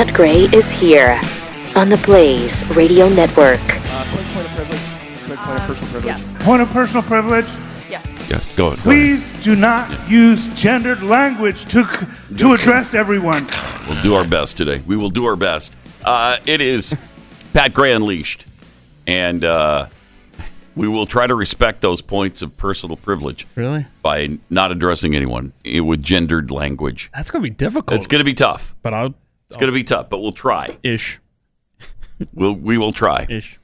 Pat Gray is here on the Blaze Radio Network. Uh, quick point of privilege. Quick point of personal privilege. Yes. Point of personal privilege. Yes. Yeah, go, go ahead. Please do not use gendered language to to address everyone. We'll do our best today. We will do our best. Uh, it is Pat Gray Unleashed. And uh, we will try to respect those points of personal privilege Really? by not addressing anyone with gendered language. That's gonna be difficult. It's going to be tough. but I'll It's going to be tough, but we'll try. ish We'll, we will try. ish.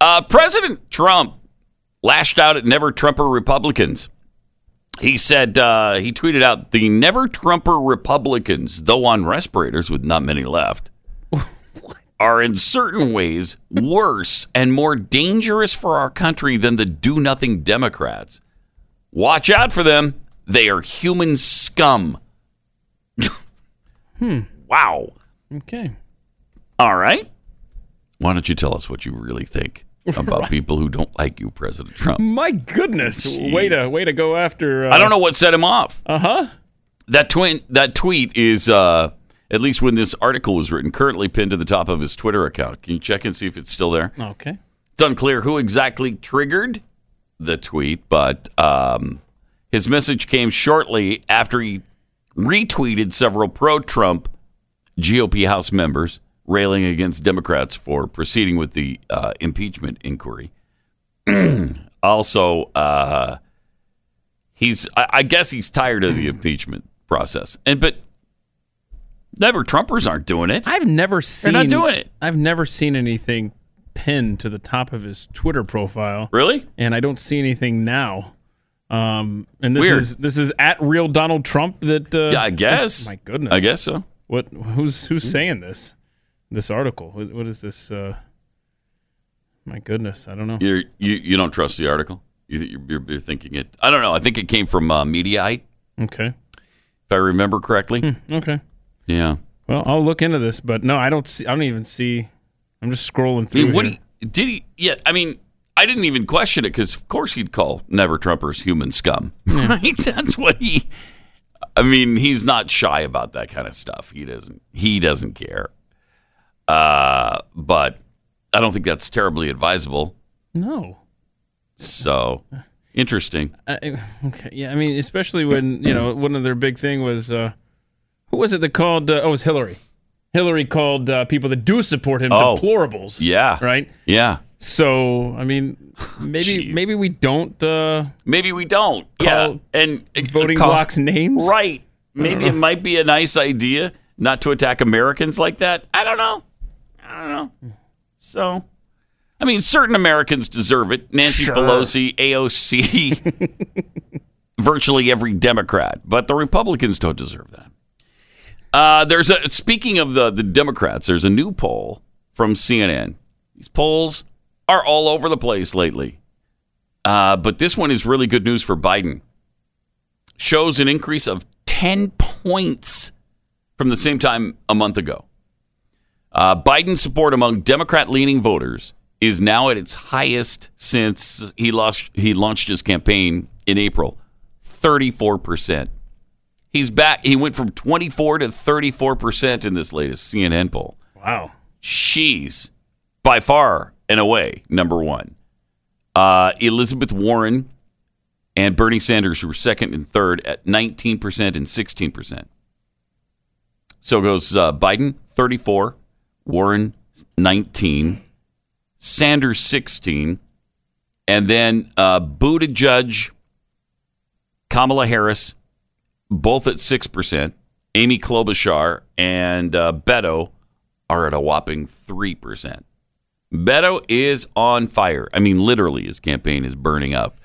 Uh, President Trump lashed out at never Trumper Republicans. He said, uh, he tweeted out, the never Trumper Republicans, though on respirators with not many left, are in certain ways worse and more dangerous for our country than the do nothing Democrats. Watch out for them. They are human scum. hmm. Wow. Okay. All right. Why don't you tell us what you really think about people who don't like you, President Trump? My goodness. Jeez. Way to way to go after. Uh, I don't know what set him off. Uh huh. That twin, that tweet is, uh, at least when this article was written, currently pinned to the top of his Twitter account. Can you check and see if it's still there? Okay. It's unclear who exactly triggered the tweet, but um, his message came shortly after he retweeted several pro-Trump GOP House members railing against Democrats for proceeding with the uh, impeachment inquiry. also, uh, he's I, I guess he's tired of the impeachment process, and but never Trumpers aren't doing it. I've never seen They're not doing it. I've never seen anything pinned to the top of his Twitter profile, Really? and I don't see anything now. Um, and this Weird. is this is at real Donald Trump. That uh, Yeah, I guess. oh my goodness. I guess so. What? Who's who's saying this? This article. What, what is this? Uh, my goodness. I don't know. You're, you you don't trust the article. You, th- you're, you're, thinking it. I don't know. I think it came from uh, Mediaite, Okay. if I remember correctly. Okay. Yeah. Well, I'll look into this, but no, I don't see. I don't even see. I'm just scrolling through. mean, what here. he, did he? Yeah. I mean, I didn't even question it because, of course, he'd call Never Trumpers human scum. Right? That's what he. I mean, he's not shy about that kind of stuff. He doesn't. He doesn't care. Uh, but I don't think that's terribly advisable. no. So interesting. I, okay. Yeah. I mean, especially when you know one of their big thing was uh, who was it that called? Uh, oh, it was Hillary. Hillary called uh, people that do support him Oh. deplorables. Yeah. Right. Yeah. So I mean, maybe Jeez. maybe we don't uh, Maybe we don't. Yeah. And voting call- blocks names. Right. Maybe it might be a nice idea not to attack Americans like that. I don't know. I don't know. So, I mean, certain Americans deserve it. Nancy Sure. Pelosi, AOC, virtually every Democrat, but the Republicans don't deserve that. Uh, there's a speaking of the the Democrats. There's a new poll from CNN. These polls are all over the place lately, uh, but this one is really good news for Biden shows an increase of 10 points from the same time a month ago. Uh, Biden's support among Democrat leaning voters is now at its highest since he, lost, he launched his campaign in April 34%. He's back. He went from 24 to 34% in this latest CNN poll. Wow. She's by far and away number one. Uh, Elizabeth Warren and Bernie Sanders, were second and third at 19% and 16%. So goes uh, Biden, 34, Warren, 19, Sanders, 16, and then uh, Buttigieg, Kamala Harris, both at 6%. Amy Klobuchar and uh, Beto are at a whopping 3%. Beto is on fire. I mean, literally, his campaign is burning up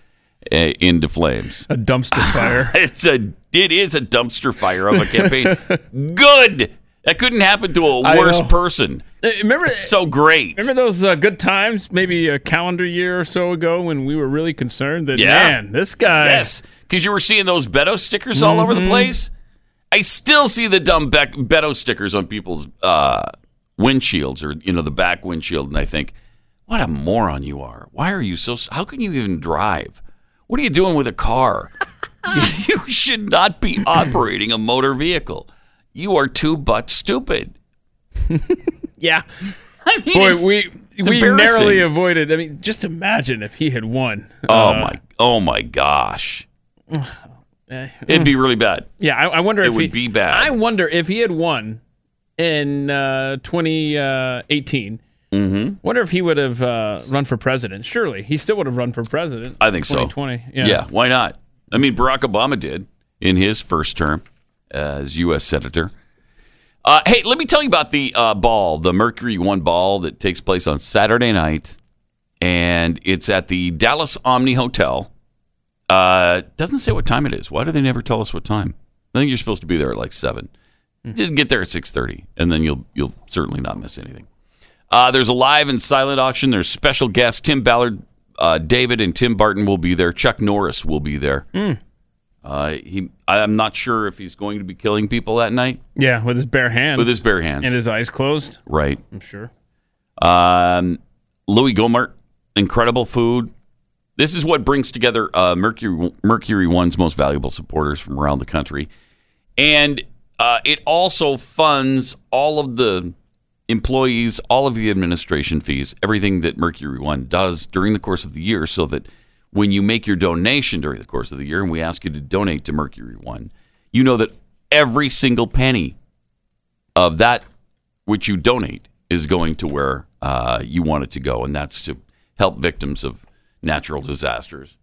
uh, into flames. A dumpster fire. It's a it is a dumpster fire of a campaign. Good. That couldn't happen to a worse person. Uh, remember? So great. Remember those uh, good times, maybe a calendar year or so ago, when we were really concerned that Yeah. man, this guy. Yes, because you were seeing those Beto stickers all over the place. I still see the dumb Be- Beto stickers on people's uh, windshields or you know the back windshield, and I think, what a moron you are! Why are you so? How can you even drive? What are you doing with a car? you, you should not be operating a motor vehicle. You are too butt stupid. Yeah. I mean, Boy, we we narrowly avoided. I mean, just imagine if he had won. Oh Uh, my! Oh my gosh! eh, It'd be really bad. Yeah, I, I wonder if It if would he, be bad. I wonder if he had won in uh, 2018. Mm-hmm. Wonder if he would have uh, run for president. Surely he still would have run for president. I think so. 2020. Yeah. Yeah. why not? I mean, Barack Obama did in his first term as U.S. senator. Uh, hey, let me tell you about the uh, ball, the Mercury One ball that takes place on Saturday night, and it's at the Dallas Omni Hotel. Uh, doesn't say what time it is. Why do they never tell us what time? I think you're supposed to be there at like 7 Just get there at six thirty, and then you'll you'll certainly not miss anything. Uh, there's a live and silent auction. There's special guests. Tim Ballard, uh, David, and Tim Barton will be there. Chuck Norris will be there. Uh, he, I'm not sure if he's going to be killing people that night Yeah, with his bare hands. with his bare hands. and his eyes closed. right. I'm sure. Um, Louie Gohmert, incredible food. This is what brings together uh, Mercury Mercury One's most valuable supporters from around the country, and uh, it also funds all of the employees, all of the administration fees, everything that Mercury One does during the course of the year, so that when you make your donation during the course of the year, and we ask you to donate to Mercury One, you know that every single penny of that which you donate is going to where uh, you want it to go, and that's to help victims of natural disasters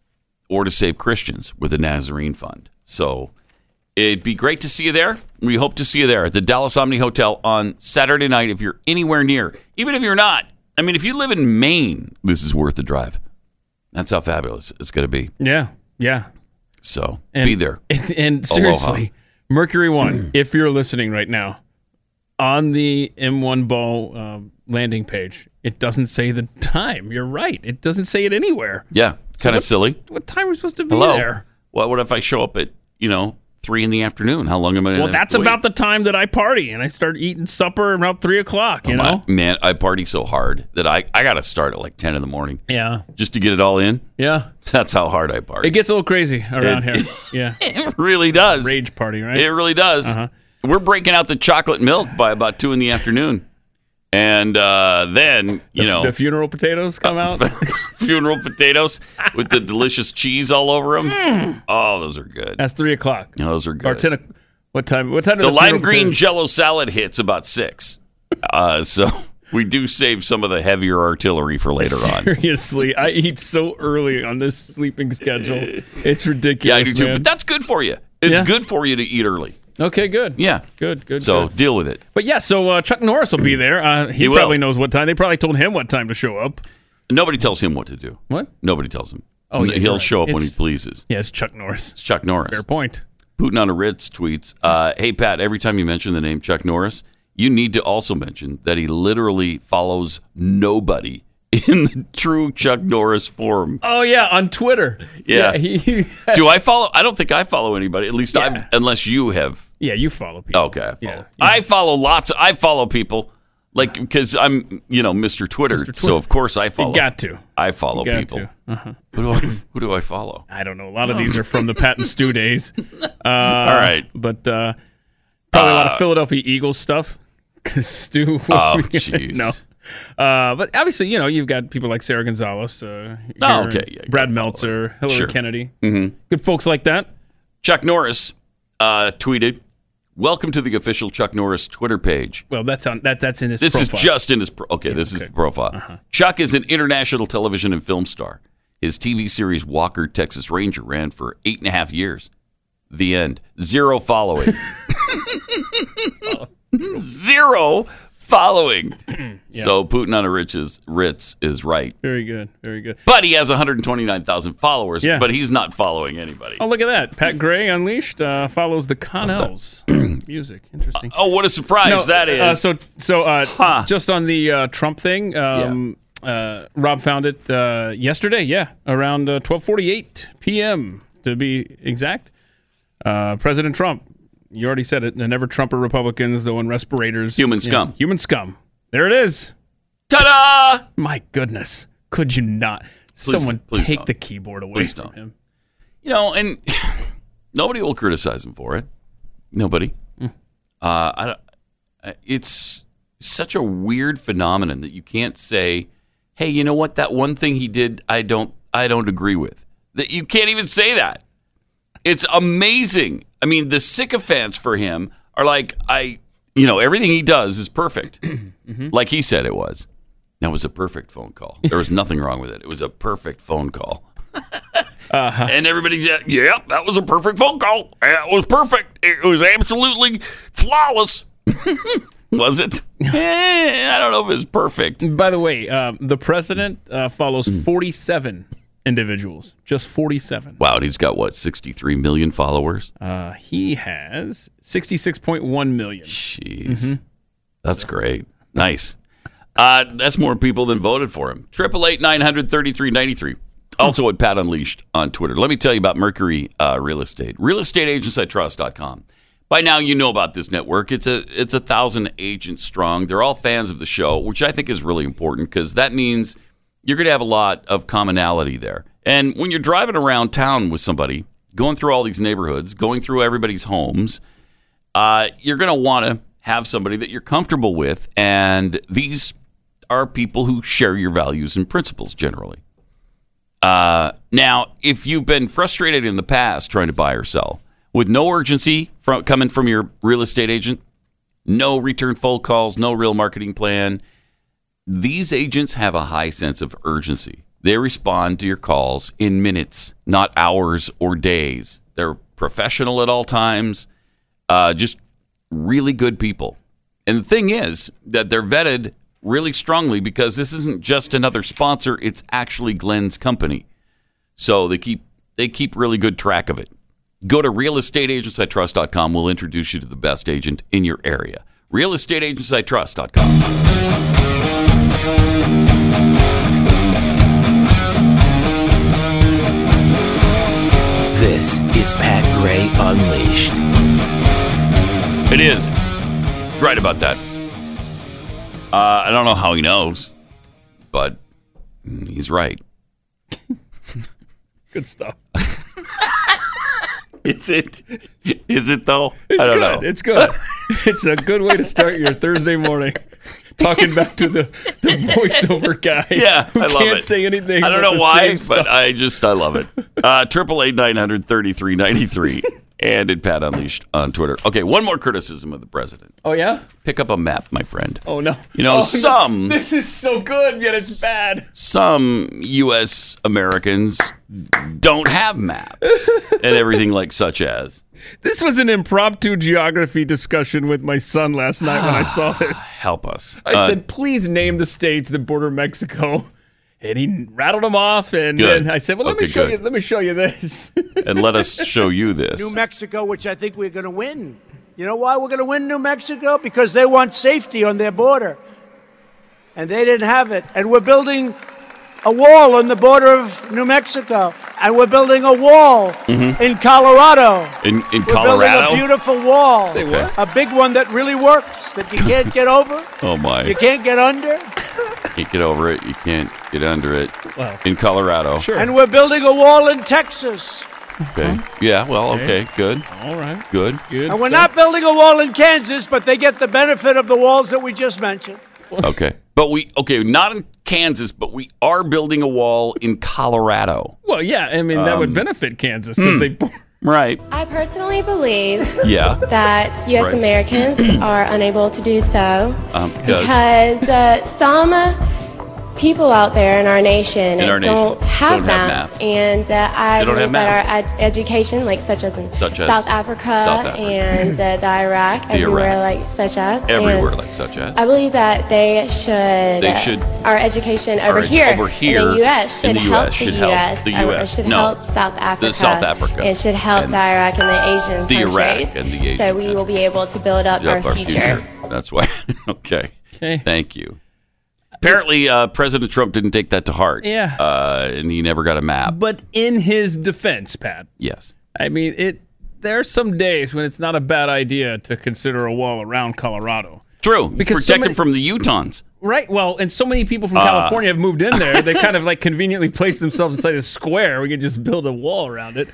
or to save Christians with the Nazarene Fund. So it'd be great to see you there. We hope to see you there at the Dallas Omni Hotel on Saturday night if you're anywhere near. Even if you're not, I mean, if you live in Maine, this is worth the drive. That's how fabulous it's going to be. Yeah, yeah. So And, be there. And, and seriously, Mercury One, if you're listening right now, on the M1 ball um, landing page, it doesn't say the time. You're right. It doesn't say it anywhere. Yeah, kind of silly. What time are we supposed to be Hello. there? What, what if I show up at, you know, three in the afternoon? How long am I Well, that's wait? about the time that I party, and I start eating supper around three o'clock. You My- know? man, I party so hard that I, I got to start at like 10 in the morning Yeah, just to get it all in. yeah. That's how hard I party. It gets a little crazy around It- here. Yeah, It really does. rage party, right? It really does. Uh-huh. We're breaking out the chocolate milk by about 2 in the afternoon. And uh, then, you know, the funeral potatoes come out. funeral potatoes with the delicious cheese all over them. Oh, those are good. That's three o'clock Those are or good. ten. o- What time? What time? do the lime green potatoes- jello salad hits about 6. Uh, so we do save some of the heavier artillery for later on. Seriously, I eat so early on this sleeping schedule. It's ridiculous. Yeah. I do too. man. But that's good for you. It's Yeah. good for you to eat early. Okay, good. Yeah. Good, good. Good. So good. deal with it. but yeah, so uh, Chuck Norris will be there. Uh, he, He probably knows what time. They probably told him what time to show up. Nobody tells him what to do. What? Nobody tells him. Oh, yeah, He'll right. show up when he pleases. Yeah, it's Chuck Norris. It's Chuck Norris. Fair point. Putin on a Ritz tweets, uh, "Hey Pat, every time you mention the name Chuck Norris, you need to also mention that he literally follows nobody in the true Chuck Norris form. Oh yeah, on Twitter. Yeah. he, Do I follow? I don't think I follow anybody. At least Yeah. I've, unless you have. Yeah, you follow people. Okay, I follow. Yeah, I follow lots. I follow people, like because I'm, you know, Mr. Twitter. So of course I follow. You got to. I follow Got people. to. Uh-huh. Who do I? Who do I follow? I don't know. A lot of these are from the Pat and Stu days. Uh, All right. but uh, probably a lot of Philadelphia Eagles stuff. Because Stu. Oh, jeez. no. Uh, but obviously, you know, you've got people like Sara Gonzales. Uh, Oh, okay, yeah, Brad Meltzer, Hillary Sure. Kennedy. Mm-hmm. Good folks like that. Chuck Norris uh, tweeted, "Welcome to the official Chuck Norris Twitter page." Well, that's on that. That's in his. This profile. is just in his. Pro- okay, this is the profile. Uh-huh. Chuck is an international television and film star. His TV series Walker Texas Ranger ran for eight and a half years. The end. Zero following. Zero following. So Putin on a Ritz Ritz is right. very good. Very good. But he has 129,000 followers, Yeah. but he's not following anybody. Oh, look at that. Pat Gray Unleashed uh, follows the Connells music. Interesting. Oh, what a surprise that is. Uh, so, so uh, Huh. just on the uh, Trump thing, um, uh, Rob found it uh, yesterday. Yeah, around uh, twelve forty-eight p.m. to be exact. Uh, President Trump, you already said it. The never Trumper Republicans, the one respirators, Human scum. human scum. There it is. Ta-da! My goodness, could you not? Someone don't. Please take don't. the keyboard away Please from don't. him. You know, and nobody will criticize him for it. Nobody. Hmm. Uh, I don't, I- it's such a weird phenomenon that you can't say, "Hey, you know what? That one thing he did, I don't, I don't agree with." That you can't even say that. It's amazing. I mean, the sycophants for him are like, I, you know, everything he does is perfect, like he said it was. That was a perfect phone call. There was nothing wrong with it. It was a perfect phone call. And everybody's yeah, yeah, that was a perfect phone call. That was perfect. It was absolutely flawless. was it? Eh, I don't know if it was perfect. By the way, um, the president uh, follows Hmm. 47 individuals. Just 47. Wow, and he's got what, 63 million followers? Uh, he has 66.1 million. Jeez. That's great. Nice. Uh, that's more people than voted for him. Triple eight nine hundred thirty three ninety three. Also at Pat Unleashed on Twitter. Let me tell you about Mercury uh, Real Estate. RealestateAgentsITrust.com. By now you know about this network. It's a it's a thousand agents strong. They're all fans of the show, which I think is really important because that means you're going to have a lot of commonality there. And when you're driving around town with somebody, going through all these neighborhoods, going through everybody's homes, uh, you're going to want to have somebody that you're comfortable with, and these are people who share your values and principles generally. Uh, now, if you've been frustrated in the past trying to buy or sell with no urgency from coming from your real estate agent, no return phone calls, no real marketing plan, these agents have a high sense of urgency. They respond to your calls in minutes, not hours or days. They're professional at all times, uh, just really good people. And the thing is that they're vetted really strongly because this isn't just another sponsor; it's actually Glenn's company. So they keep they keep really good track of it. Go to realestateagentsitrust.com. We'll introduce you to the best agent in your area. Realestateagentsitrust.com. This is Pat Gray Unleashed. It is. He's right about that. Uh, I don't know how he knows, but he's right. Good stuff. Is it? Is it though? It's I don't good. know. It's good. it's a good way to start your Thursday morning. Talking back to the, the voiceover guy. Yeah, I love can't it. say anything. I don't know why, but. I just I love it. Uh, Triple eight nine hundred thirty three ninety three, and at Pat Unleashed on Twitter. Okay, one more criticism of the president. oh yeah. Pick up a map, my friend. Oh no. You know, Oh, no. some- This is so good, yet it's bad. Some U.S. Americans don't have maps and everything like such as. This was an impromptu geography discussion with my son last night when I saw this. Help us. I Uh, said, please name the states that border Mexico. And he rattled them off, and Good. then I said, "Well, let Okay, me show good. you. Let me show you this." and let us show you this. New Mexico, which I think we're going to win. You know why we're going to win New Mexico? Because they want safety on their border. And they didn't have it. And we're building a wall on the border of New Mexico. And we're building a wall mm-hmm. in Colorado. In, in We're Colorado? building a beautiful wall. what? A big one that really works, that you can't get over, oh, my. you can't get under. can't get over it. You can't get under it. Well, in Colorado. sure. And we're building a wall in Texas. Okay. Yeah, well, okay. Good. All right. Good. Good. And we're stuff. not building a wall in Kansas, but they get the benefit of the walls that we just mentioned. Okay. But we, okay, not in Kansas, but we are building a wall in Colorado. Well, yeah. I mean, that Um, would benefit Kansas because they. Right. I personally believe Yeah. that U.S. Right. Americans are unable to do so Um, because, because uh, some people out there in our nation In our don't nation have don't have maps, maps. and uh, I don't believe have that our ed- education, like such as in Such as South Africa, South Africa. and uh, the Iraq, The everywhere Iraq. like such as everywhere, and like such as. I believe that they should. They uh, should- Our education over Our- here, over here in the U.S. should the help US should the help U.S. the uh, US. should No. help South Africa. The South Africa. It should help And the Iraq and the Asian the Iraq and the Asian So we will be able to build up, Up our, future. That's why. okay. Okay. Thank you. Apparently, uh, President Trump didn't take that to heart. Yeah. Uh, and he never got a map. But in his defense, Pat, Yes. I mean, it. There are some days when it's not a bad idea to consider a wall around Colorado. True. Because Protect so many- him from the Utahns. Right. Well, and so many people Uh. from California have moved in there. They kind of like conveniently placed themselves inside a square. We can just build a wall around it.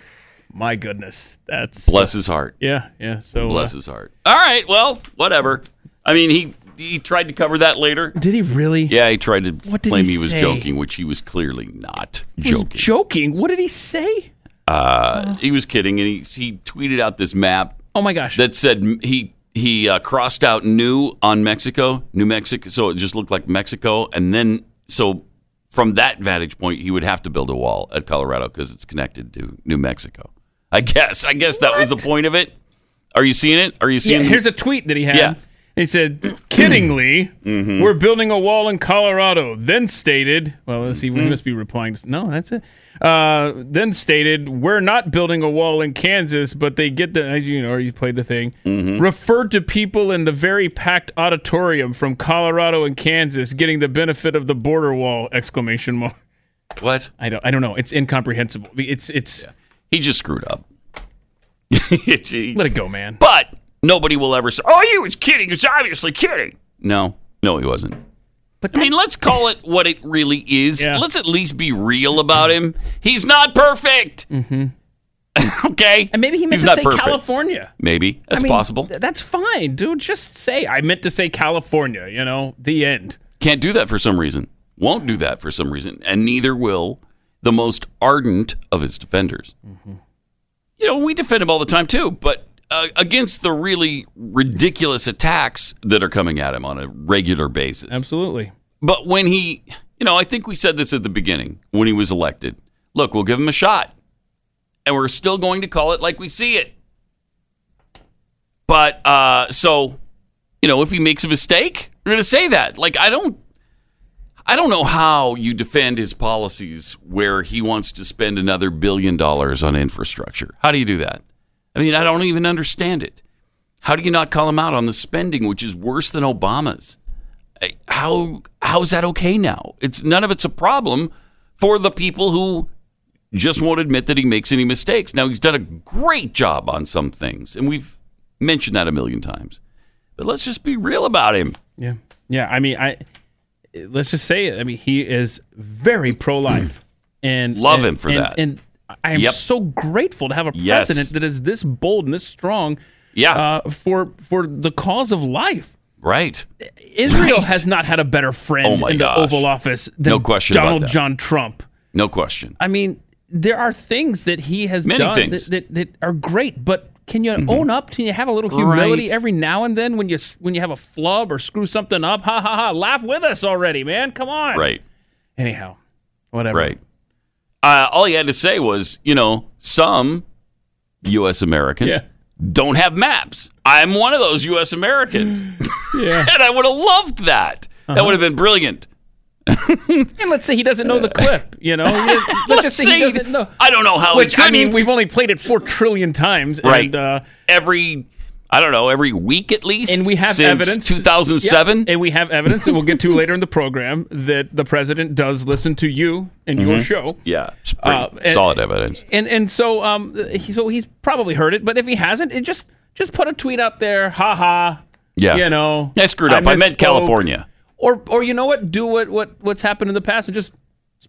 My goodness, that's Bless his heart. Yeah, yeah. So uh, Bless his heart. All right. Well, whatever. I mean, he he tried to cover that later. Did he really? Yeah, he tried to What did claim he he, was say? joking, which he was clearly not He was joking. joking. What did he say? Uh, he was kidding, and he he tweeted out this map Oh my gosh. that said he he uh, crossed out New on Mexico, New Mexico, so it just looked like Mexico, and then so from that vantage point, he would have to build a wall at Colorado because it's connected to New Mexico. I guess. I guess that was the point of it. Are you seeing it? Are you yeah, seeing? here's a tweet that he had. Yeah. He said, kiddingly, Mm-hmm. we're building a wall in Colorado. Then stated, well, let's see, Mm-hmm. we must be replying. To, no, that's it. Uh, then stated, we're not building a wall in Kansas, but they get the, you know, you played the thing, Mm-hmm. referred to people in the very packed auditorium from Colorado and Kansas getting the benefit of the border wall! Exclamation mark. what? I don't, I don't know. It's incomprehensible. It's, it's, He just screwed up. Let it go, man. but nobody will ever say, "Oh, he was kidding. He was obviously kidding." No, no, he wasn't. But I mean, let's call it what it really is. Yeah. Let's at least be real about him. He's not perfect. Mm-hmm. okay. And maybe he meant He's to not say perfect. California. Maybe that's I mean, possible. th- that's fine, dude. Just say I meant to say California. You know, the end. Can't do that for some reason. Won't do that for some reason, and neither will the most ardent of his defenders. Mm-hmm. You know, we defend him all the time too, but uh, against the really ridiculous attacks that are coming at him on a regular basis. Absolutely. But when he, you know, I think we said this at the beginning when he was elected. Look, we'll give him a shot. And we're still going to call it like we see it. But uh so, you know, if he makes a mistake, we're going to say that. Like I don't I don't know how you defend his policies where he wants to spend another billion dollars on infrastructure. How do you do that? I mean, I don't even understand it. How do you not call him out on the spending, which is worse than Obama's? Eh, How how is that okay now? It's none of it's a problem for the people who just won't admit that he makes any mistakes. Now he's done a great job on some things, and we've mentioned that a million times. But let's just be real about him. Yeah. Yeah. I mean, I let's just say it. I mean, he is very pro-life, and Love and- him for and- that. And I am Yep. so grateful to have a Yes. president that is this bold and this strong. Yeah. Uh, for for the cause of life. Right. Israel Right. has not had a better friend Oh in the gosh. Oval Office than No question Donald. John Trump. No question. I mean, there are things that he has Many done. That, that, that are great, but can you own up? Can you have a little humility Right. every now and then when you when you have a flub or screw something up? Ha ha ha! Laugh with us already, man. Come on. Right. Anyhow, whatever. Right. Uh, all he had to say was, you know, some U.S. Americans Yeah. don't have maps. I'm one of those U.S. Americans. Yeah. and I would have loved that. Uh-huh. That would have been brilliant. And let's say he doesn't know the clip. You know, He- let's just say, he doesn't know. I don't know how Which I mean, we've only played it four trillion times, Right. And, uh, every, I don't know, every week at least. and we have since evidence 2007. Yeah, and we have evidence that we'll get to later in the program that the president does listen to you and your show. Yeah, Uh, and- solid evidence. and and so um he, so he's probably heard it, but if he hasn't, it just just put a tweet out there, ha ha. Yeah. you know, I screwed up. I, meant. California. Or or you know what? Do what what what's happened in the past and just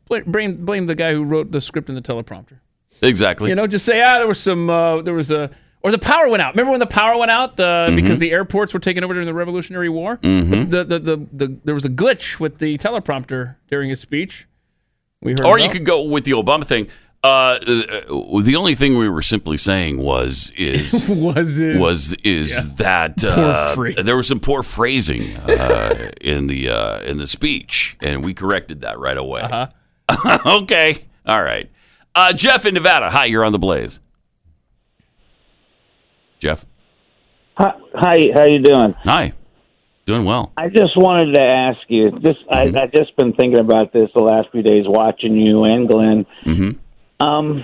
blame blame, blame the guy who wrote the script and the teleprompter. Exactly. You know, just say ah, there was some uh, there was a. Or the power went out. Remember when the power went out uh, Mm-hmm. because the airports were taken over during the Revolutionary War? The, the, the, the, the, there was a glitch with the teleprompter during his speech. We heard Or you could go with the Obama thing. Uh, uh, the only thing we were simply saying was is was it was is that uh, there was some poor phrasing uh, in the uh, in the speech, and we corrected that right away. Uh-huh. okay, all right. Uh, Jeff in Nevada. Hi, you're on the Blaze. Jeff. Hi, hi, how you doing? Hi. Doing well. I just wanted to ask you. This Mm-hmm. I I just been thinking about this the last few days, watching you and Glenn. Mm-hmm. Um,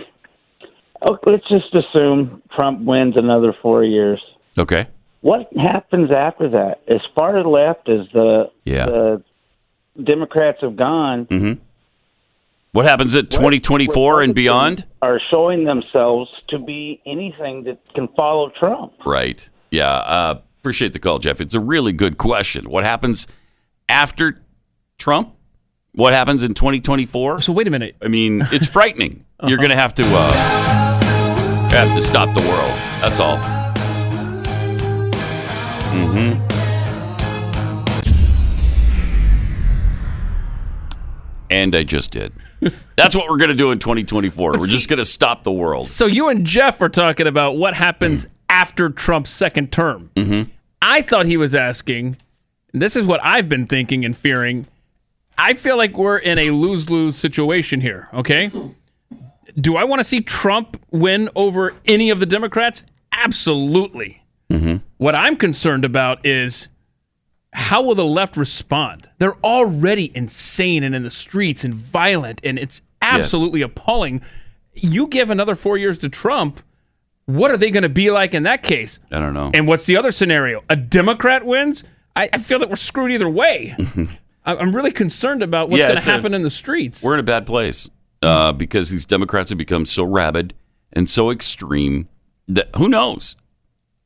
oh, let's just assume Trump wins another four years. Okay. What happens after that? As far left as the Yeah. the Democrats have gone, Mm-hmm. What happens at 2024 and beyond? Are showing themselves to be anything that can follow Trump. Right. Yeah. Uh, appreciate the call, Jeff. It's a really good question. What happens after Trump? What happens in 2024? So wait a minute. I mean, it's frightening. uh-huh. You're going to have to uh, have to stop the world. That's all. Mm-hmm. And I just did. That's what we're going to do in 2024. We're just going to stop the world. So you and Jeff are talking about what happens after Trump's second term. Mm-hmm. I thought he was asking, this is what I've been thinking and fearing. I feel like we're in a lose lose situation here, okay? Do I want to see Trump win over any of the Democrats? Absolutely. Mm-hmm. What I'm concerned about is how will the left respond? They're already insane and in the streets and violent, and it's absolutely appalling. You give another four years to Trump, what are they going to be like in that case? I don't know. And what's the other scenario? A Democrat wins? I, I feel that we're screwed either way. I'm really concerned about what's Yeah, going to a- happen in the streets. We're in a bad place uh, because these Democrats have become so rabid and so extreme that who knows?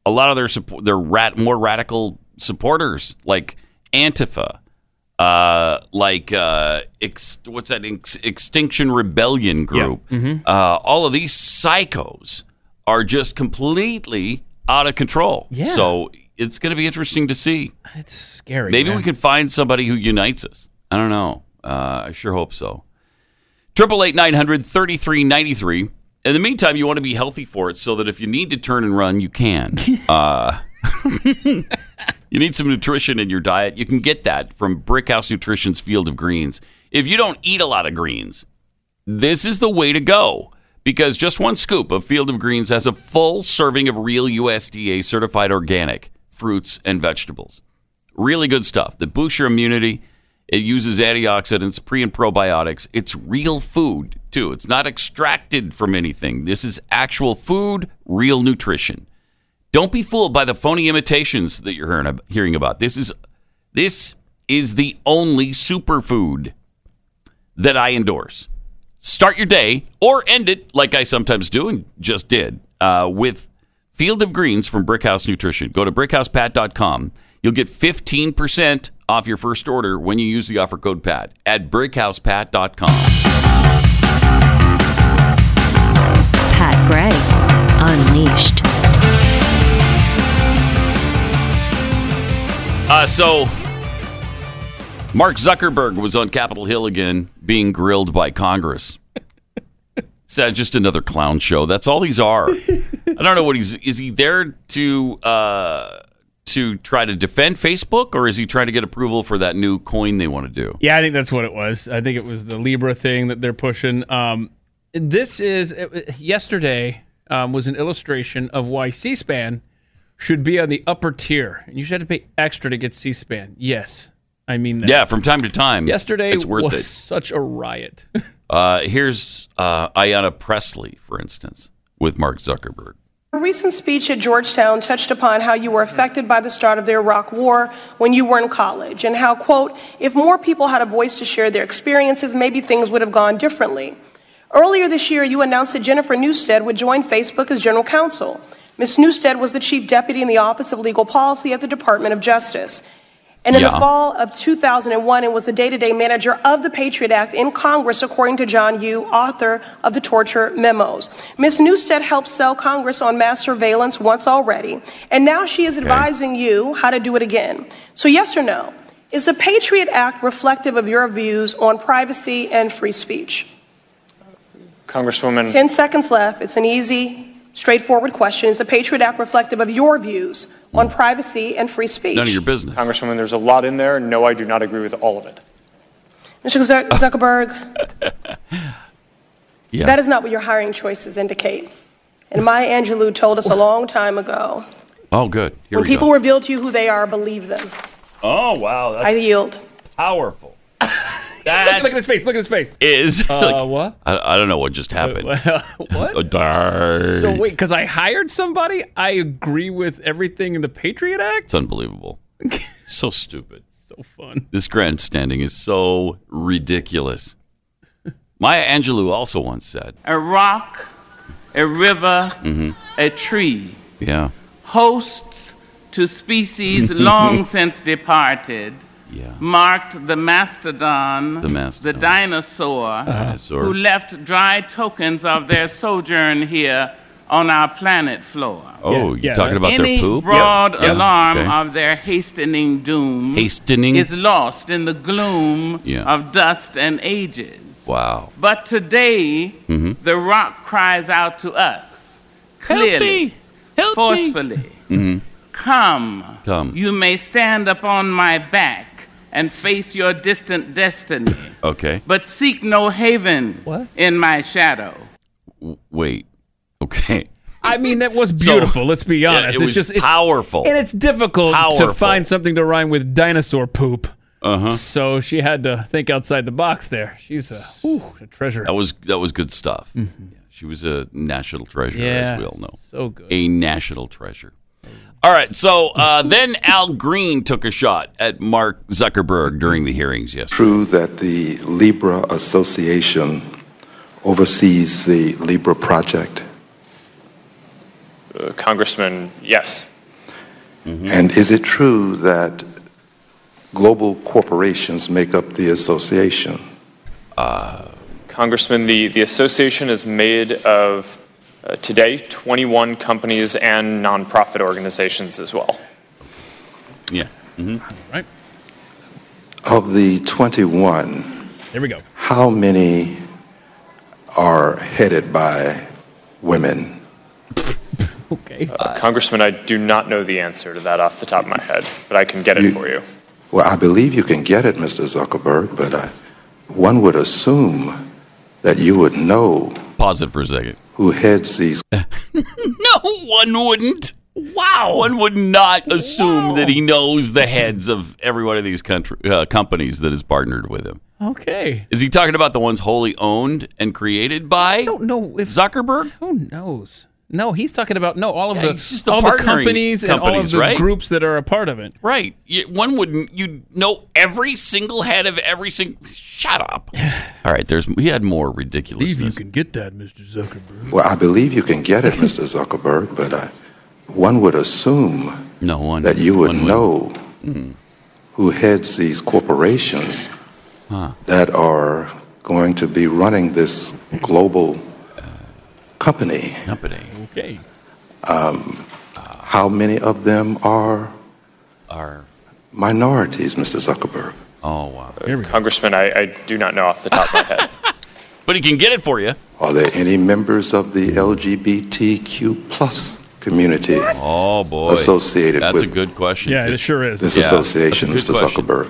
A lot of their support, their rat, more radical supporters, like Antifa, uh, like uh, ex, what's that? Ex, Extinction Rebellion group. Mhm. Uh, all of these psychos are just completely out of control. Yeah. So it's going to be interesting to see. It's scary. Maybe man. we can find somebody who unites us. I don't know. Uh, I sure hope so. Triple eight nine hundred thirty three ninety three. In the meantime, you want to be healthy for it, so that if you need to turn and run, you can. you need some nutrition in your diet. You can get that from Brickhouse Nutrition's Field of Greens. If you don't eat a lot of greens, this is the way to go because just one scoop of Field of Greens has a full serving of real USDA certified organic fruits and vegetables. Really good stuff that boosts your immunity. It uses antioxidants, pre and probiotics. It's real food, too. It's not extracted from anything. This is actual food, real nutrition. Don't be fooled by the phony imitations that you're hearing, about. This is this is the only superfood that I endorse. Start your day or end it like I sometimes do and just did uh, with Field of Greens from Brickhouse Nutrition. Go to brickhousepat.com. You'll get 15% off your first order when you use the offer code PAT at brickhousepat.com. Pat Gray Unleashed. Uh, so, Mark Zuckerberg was on Capitol Hill again being grilled by Congress. Said just another clown show. That's all these are. I don't know what he's. Is he there to uh, to try to defend Facebook, or is he trying to get approval for that new coin they want to do? Yeah, I think that's what it was. I think it was the Libra thing that they're pushing. Um, this is it- yesterday um, was an illustration of why C-SPAN should be on the upper tier, and you should have to pay extra to get C-SPAN. Yes, I mean that. Yeah, from time to time. Yesterday it's worth was it. such a riot. Uh, here's uh, Ayanna Pressley, for instance, with Mark Zuckerberg. A recent speech at Georgetown touched upon how you were affected by the start of the Iraq War when you were in college, and how, quote, if more people had a voice to share their experiences, maybe things would have gone differently. Earlier this year, you announced that Jennifer Newstead would join Facebook as general counsel. Ms. Newstead was the chief deputy in the Office of Legal Policy at the Department of Justice. And in Yeah. the fall of 2001, and was the day to day manager of the Patriot Act in Congress, according to John Yoo, author of the torture memos. Ms. Newstead helped sell Congress on mass surveillance once already, and now she is advising you how to do it again. So, yes or no? Is the Patriot Act reflective of your views on privacy and free speech? Congresswoman. 10 seconds left. It's an easy, straightforward question. Is the Patriot Act reflective of your views on privacy and free speech? None of your business. Congresswoman, there's a lot in there. No, I do not agree with all of it. Mr. Zuck- Zuckerberg, Yeah. that is not what your hiring choices indicate. And Maya Angelou told us a long time ago Oh, good. Here when we people go. reveal to you who they are, believe them. Oh, wow. I yield. powerful. Look, look at his face. Look at his face. Is Uh, like, what? I, I don't know what just happened. what? So wait, because I hired somebody, I agree with everything in the Patriot Act. It's unbelievable. so stupid. So fun. This grandstanding is so ridiculous. Maya Angelou also once said, a rock, a river, hmm a tree, yeah, hosts to species long since departed, Yeah. marked the mastodon, The mastodon. the dinosaur, Dinosaur. who left dry tokens of their sojourn here on our planet floor. Oh, you're talking about Any their poop? broad Yeah. alarm Okay. of their hastening doom Hastening? is lost in the gloom Yeah. of dust and ages. Wow. But today, Mhm. the rock cries out to us clearly, forcefully. hmm Come, Come. you may stand upon my back and face your distant destiny, Okay. but seek no haven in my shadow. W- Wait. Okay. I mean, that was So- beautiful. let's be Yeah, honest. it was it's just it's, powerful. and it's difficult Powerful. to find something to rhyme with dinosaur poop. Uh huh. So she had to think outside the box. There, she's a, ooh, a treasure. That was that was good stuff. Yeah, she was a national treasure, Yeah, as we all know. so good. A national treasure. All right. So uh, then Al Green took a shot at Mark Zuckerberg during the hearings yesterday. True that the Libra Association oversees the Libra project? Uh, Congressman, yes. And is it true that global corporations make up the association? Congressman, the, the association is made of uh, today 21 companies and nonprofit organizations as well. Yeah. hmm Right. Of the 21, There we go. how many are headed by women? Okay. Uh, Congressman, I do not know the answer to that off the top of my head, but I can get it for you. Well, I believe you can get it, Mr. Zuckerberg, but I, one would assume that you would know Pause it for a second. Who heads these No, one wouldn't. Wow. One would not assume that he knows the heads of every one of these country, uh, companies that is partnered with him. Okay. Is he talking about the ones wholly owned and created by I don't know if Zuckerberg? Who knows? No, he's talking about no all of Yeah, the just the all the partnering companies, and all of the right? groups that are a part of it. Right. You, one wouldn't. You know every single head of every single. Shut up. All right. There's. He had more ridiculousness. Leave you can get that, Mr. Zuckerberg. Well, I believe you can get it, Mr. Zuckerberg, but I, one would assume no one that you would one would. know Hmm. who heads these corporations Huh. that are going to be running this global company. Company. Okay. Um, how many of them are Are. minorities, Mr. Zuckerberg? Oh wow. Uh, Congressman, I, I do not know off the top of my head. But he can get it for you. Are there any members of the LGBTQ plus community Oh boy. associated That's with a good question. Yeah, it 'cause- sure is. this Yeah, association, Mr. question. Zuckerberg?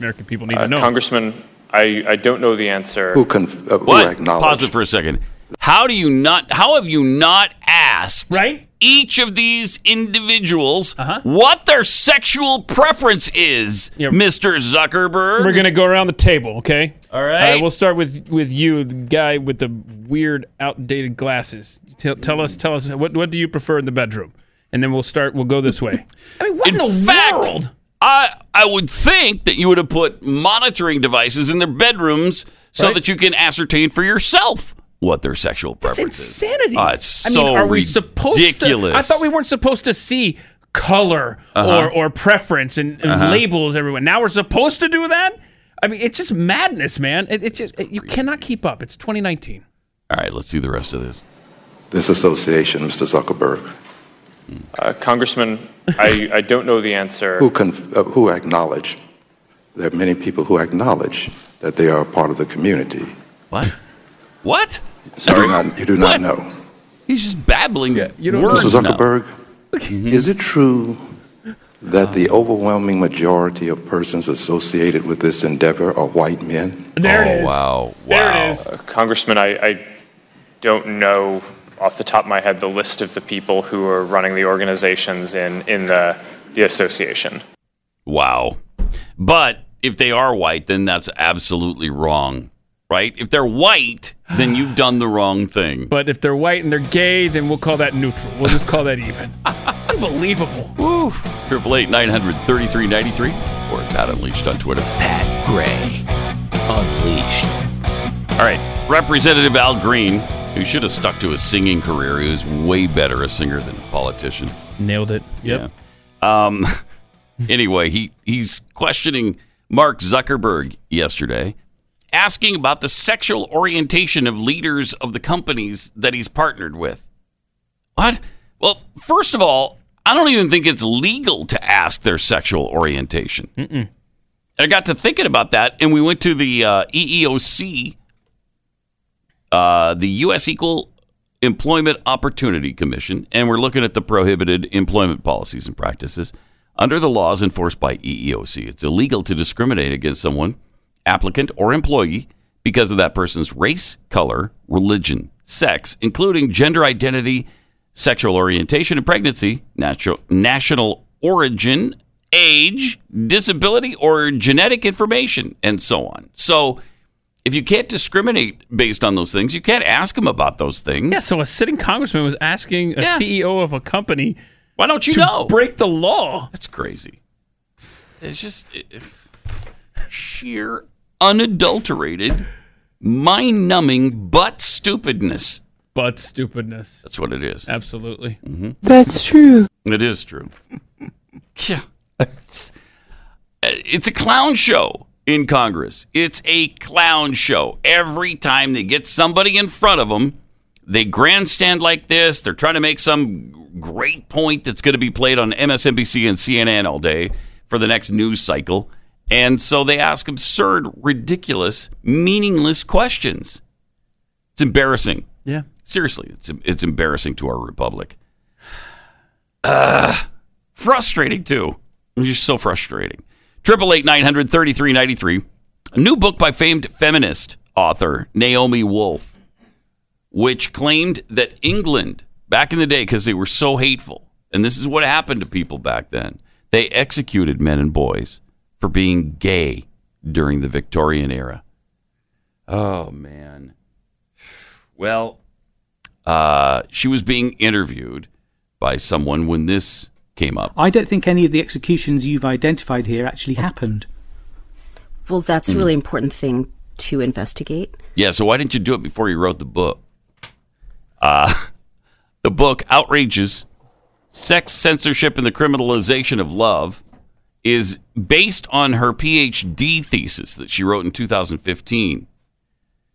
American people need Uh, to know. Congressman, I, I don't know the answer. Who, conf- uh, who What? acknowledge? Pause it for a second. How do you not? How have you not asked right? each of these individuals Uh-huh. what their sexual preference is, Mister Zuckerberg? We're gonna go around the table, okay? All right. Uh, we'll start with with you, the guy with the weird, outdated glasses. Tell, tell us, tell us, what what do you prefer in the bedroom? And then we'll start. We'll go this way. I mean, what in, In the fact, world? I I would think that you would have put monitoring devices in their bedrooms so Right. that you can ascertain for yourself what their sexual That's preference is. insanity. Ah, it's I so mean, are we supposed ridiculous. to? I thought we weren't supposed to see color Uh-huh. or, or preference and, and Uh-huh. labels everywhere. Now we're supposed to do that. I mean, it's just madness, man. It, it's just you cannot keep up. It's 2019. All right, let's see the rest of this. This association, Mr. Zuckerberg. Uh, Congressman, I, I don't know the answer. Who, conf- uh, who acknowledge? There are many people who acknowledge that they are a part of the community. What? What? So you do not, you do not know. He's just babbling you don't words Mr. Zuckerberg, is it true that the overwhelming majority of persons associated with this endeavor are white men? There oh, it is. Wow. Wow. There it is. Uh, Congressman, I, I don't know off the top of my head the list of the people who are running the organizations in, in the, the association. Wow. But if they are white, then that's absolutely wrong, right? If they're white, then you've done the wrong thing. But if they're white and they're gay, then we'll call that neutral. We'll just call that even. Unbelievable. Woo. Triple eight nine hundred thirty three ninety three or Pat Unleashed on Twitter. Pat Gray Unleashed. All right, Representative Al Green, who should have stuck to his singing career, he was way better a singer than a politician. Nailed it. Yep. Yeah. Um. anyway, he he's questioning Mark Zuckerberg yesterday, asking about the sexual orientation of leaders of the companies that he's partnered with. What? Well, first of all, I don't even think it's legal to ask their sexual orientation. Mm-mm. I got to thinking about that, and we went to the uh, EEOC, uh, the U.S. Equal Employment Opportunity Commission, and we're looking at the prohibited employment policies and practices under the laws enforced by EEOC. It's illegal to discriminate against someone, applicant or employee, because of that person's race, color, religion, sex, including gender identity, sexual orientation and pregnancy, natural, national origin, age, disability, or genetic information, and so on. So, if you can't discriminate based on those things, you can't ask them about those things. Yeah, so a sitting congressman was asking a Yeah. CEO of a company, Why don't you to know? break the law. That's crazy. It's just it- sheer, unadulterated, mind numbing butt stupidness. But stupidness. That's what it is. Absolutely. Mm-hmm. That's true. It is true. yeah. It's, it's a clown show in Congress. It's a clown show. Every time they get somebody in front of them, they grandstand like this. They're trying to make some great point that's going to be played on MSNBC and CNN all day for the next news cycle. And so they ask absurd, ridiculous, meaningless questions. It's embarrassing. Yeah. Seriously, it's it's embarrassing to our republic. Uh, frustrating too. You're so frustrating. Triple eight nine hundred thirty three ninety three. A new book by famed feminist author Naomi Wolf, which claimed that England back in the day, because they were so hateful, and this is what happened to people back then. They executed men and boys for being gay during the Victorian era. Oh man. Well, uh, she was being interviewed by someone when this came up. I don't think any of the executions you've identified here actually happened. Well, that's a Hmm. really important thing to investigate. Yeah, so why didn't you do it before you wrote the book? Uh, the book outrages sex censorship and the criminalization of love is based on her PhD thesis that she wrote in 2015.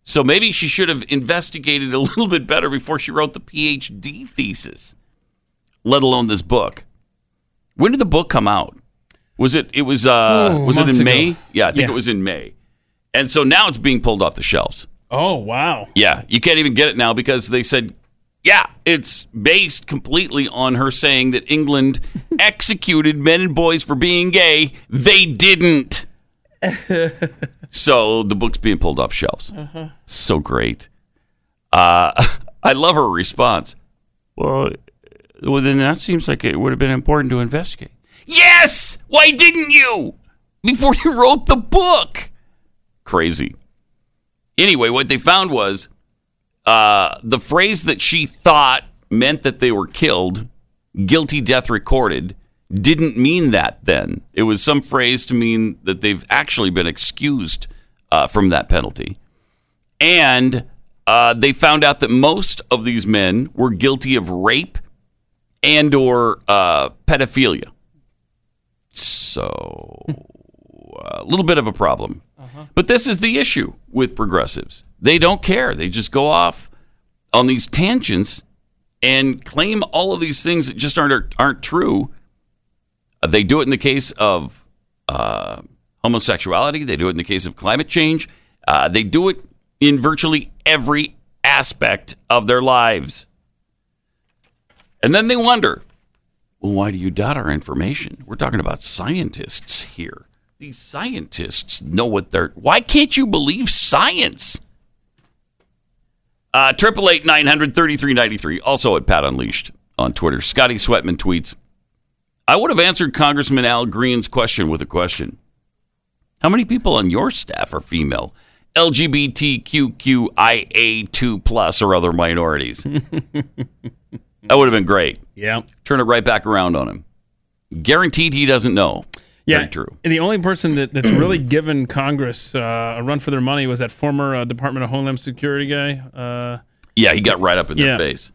So maybe she should have investigated a little bit better before she wrote the PhD thesis, let alone this book. When did the book come out? Was it it was uh Oh, was it in ago. May? Yeah, I think Yeah. it was in May. And so now it's being pulled off the shelves. Oh, wow. Yeah, you can't even get it now because they said, yeah, it's based completely on her saying that England executed men and boys for being gay. They didn't. so the book's being pulled off shelves. Uh-huh. So great. Uh, I love her response. Well, well, then that seems like it would have been important to investigate. Yes! Why didn't you? Before you wrote the book. Crazy. Anyway, what they found was uh, the phrase that she thought meant that they were killed, guilty death recorded, didn't mean that then. It was some phrase to mean that they've actually been excused uh, from that penalty. And uh, they found out that most of these men were guilty of rape and or uh, pedophilia. So a little bit of a problem. But this is the issue with progressives. They don't care. They just go off on these tangents and claim all of these things that just aren't aren't true. Uh, they do it in the case of uh, homosexuality. They do it in the case of climate change. Uh, they do it in virtually every aspect of their lives. And then they wonder, well, why do you doubt our information? We're talking about scientists here. These scientists know what they're. Why can't you believe science? Uh, Triple eight nine hundred thirty three ninety three. Also at Pat Unleashed on Twitter. Scotty Sweatman tweets. I would have answered Congressman Al Green's question with a question. How many people on your staff are female? LGBTQIA2 plus or other minorities. that would have been great. Yeah. Turn it right back around on him. Guaranteed he doesn't know. Yeah, Very true. And the only person that, that's really given Congress uh, a run for their money was that former uh, Department of Homeland Security guy. Uh, Yeah, he got right up in Yeah. their face,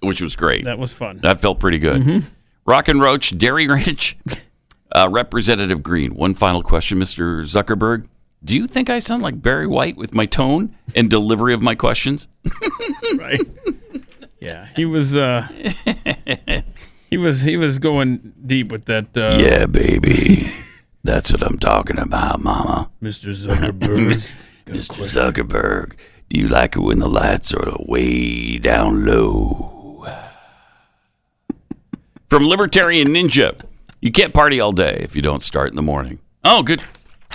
which was great. that was fun. That felt pretty good. Mhm. Rock and Roach, Dairy Ranch, uh, Representative Green. One final question, Mr. Zuckerberg. Do you think I sound like Barry White with my tone and delivery of my questions? right. Yeah, he was. uh He was. He was going deep with that. Uh, yeah, baby. That's what I'm talking about, Mama. Mr. Zuckerberg. Mr. Zuckerberg, do you like it when the lights are way down low? From Libertarian Ninja, you can't party all day if you don't start in the morning. Oh, good.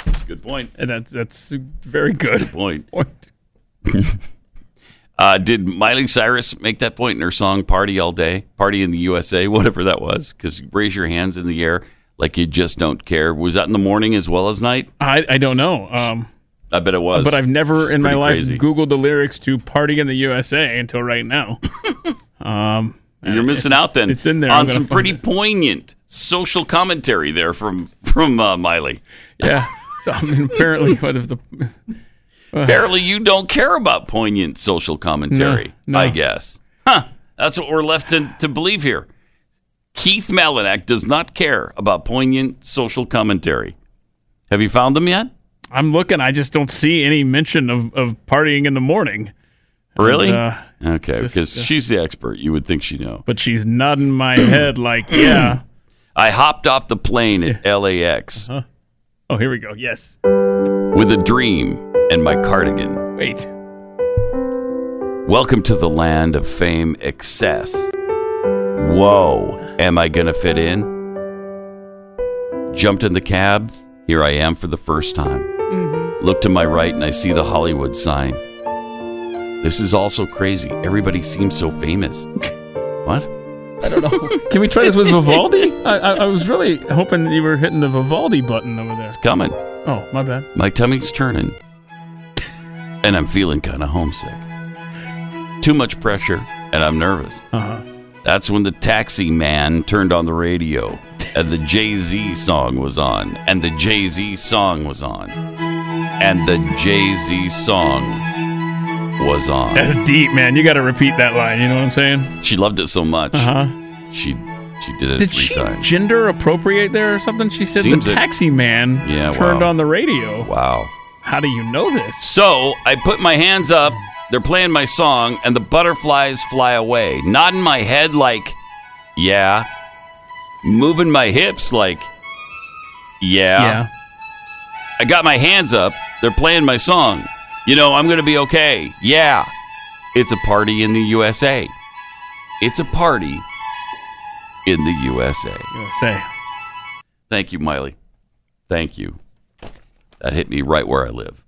That's a good point. And that's that's very good. Point. point. Uh, did Miley Cyrus make that point in her song "Party All Day"? Party in the USA, whatever that was. Because raise your hands in the air like you just don't care. Was that in the morning as well as night? I I don't know. Um, I bet it was. but I've never in my life crazy. Googled the lyrics to "Party in the USA" until right now. um, You're missing out then It's in there. On some pretty poignant social commentary there from from uh, Miley. Yeah. So I mean, apparently, what if the Apparently, you don't care about poignant social commentary. No, no. I guess. Huh. That's what we're left to, to believe here. Keith Malinak does not care about poignant social commentary. Have you found them yet? I'm looking, I just don't see any mention of, of partying in the morning. Really? And, uh, okay, just, because uh, she's the expert. You would think she know. but she's nodding my head like, yeah. I hopped off the plane at LAX Oh, here we go. Yes. with a dream and my cardigan. Wait. Welcome to the land of fame excess. Whoa, am I gonna fit in? Jumped in the cab. Here I am for the first time. Mm-hmm. Look to my right and I see the Hollywood sign. This is also crazy. Everybody seems so famous. what? I don't know. Can we try this with Vivaldi? I, I, I was really hoping you were hitting the Vivaldi button over there. It's coming. Oh, my bad. My tummy's turning. And I'm feeling kind of homesick. Too much pressure, and I'm nervous. Uh huh. That's when the taxi man turned on the radio and the Jay Z song was on, and the Jay Z song was on, and the Jay Z song was on. That's deep, man. You got to repeat that line. You know what I'm saying? She loved it so much. Uh huh. She she did it Did three she times. gender appropriate there or something? She said Seems the it- taxi man Yeah, turned wow. on the radio. Wow. How do you know this? So I put my hands up. They're playing my song, and the butterflies fly away. Nodding my head like, yeah. Moving my hips like, yeah. Yeah. I got my hands up. They're playing my song. You know, I'm going to be okay. Yeah. It's a party in the USA. It's a party in the USA. USA. Thank you, Miley. Thank you. That hit me right where I live.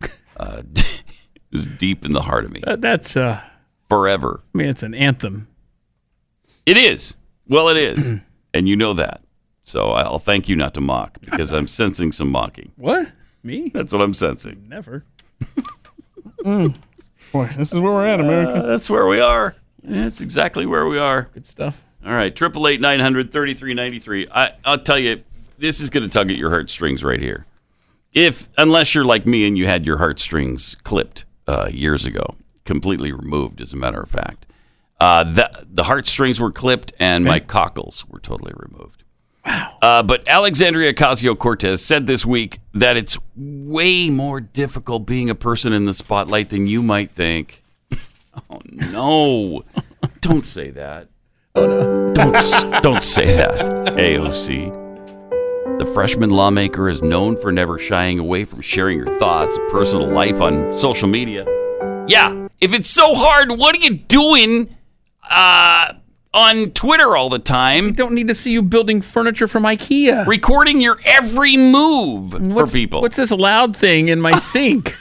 Uh, it was deep in the heart of me. That, that's, uh, Forever. I mean, it's an anthem. It is. Well, it is. and you know that. So I'll thank you not to mock because I'm sensing some mocking. What? Me? That's what I'm sensing. Never. Mm. Boy, this is where we're at, America. Uh, that's where we are. That's exactly where we are. Good stuff. All right, triple eight nine hundred thirty three ninety three. I I'll tell you, this is going to tug at your heartstrings right here. If unless you're like me and you had your heartstrings clipped uh, years ago, completely removed, as a matter of fact, uh, the the heartstrings were clipped and my cockles were totally removed. Wow. Uh, but Alexandria Ocasio Cortez said this week that it's way more difficult being a person in the spotlight than you might think. oh no! Don't say that. Don't don't say that, AOC. The freshman lawmaker is known for never shying away from sharing her thoughts, personal life on social media. Yeah, if it's so hard, what are you doing uh, on Twitter all the time? Don't need to see you building furniture from IKEA. Recording your every move What's- for people. What's this loud thing in my sink?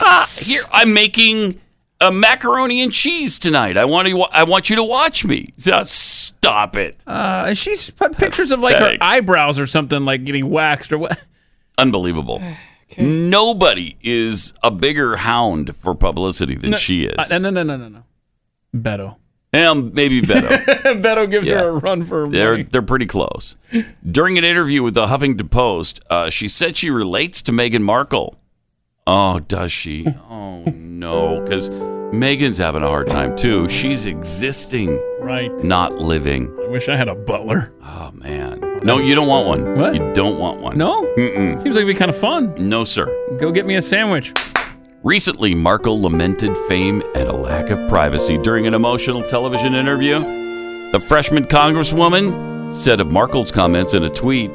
Ah, here I'm making a macaroni and cheese tonight. I want to. I want you to watch me. Just stop it. Uh, she's put pictures of like her eyebrows or something like getting waxed or what? Unbelievable. Nobody is a bigger hound for publicity than No, she is. uh, no, no, no, no, no. Beto. Um, maybe Beto. Beto gives Yeah. her a run for their money. they're pretty close. During an interview with the Huffington Post, uh, she said she relates to Meghan Markle. Oh, does she? Oh no, because Megan's having a hard time too. She's existing, Right. not living. I wish I had a butler. Oh man, no, you don't want one. What? You don't want one. No? Mm-mm. Seems like it'd be kind of fun. No, sir. Go get me a sandwich. Recently, Markle lamented fame and a lack of privacy during an emotional television interview. The freshman congresswoman said of Markle's comments in a tweet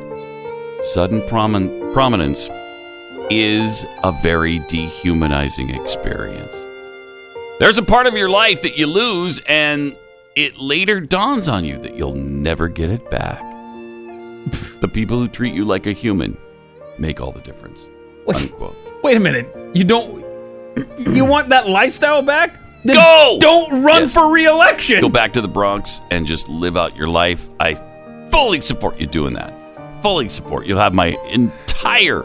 sudden promin- prominence is a very dehumanizing experience. There's a part of your life that you lose, and it later dawns on you that you'll never get it back. the people who treat you like a human make all the difference. Unquote. Wait a minute. You don't. You want that lifestyle back? Then Go! Don't run Yes. for re-election. Go back to the Bronx and just live out your life. I fully support you doing that. Fully support. You'll have my entire,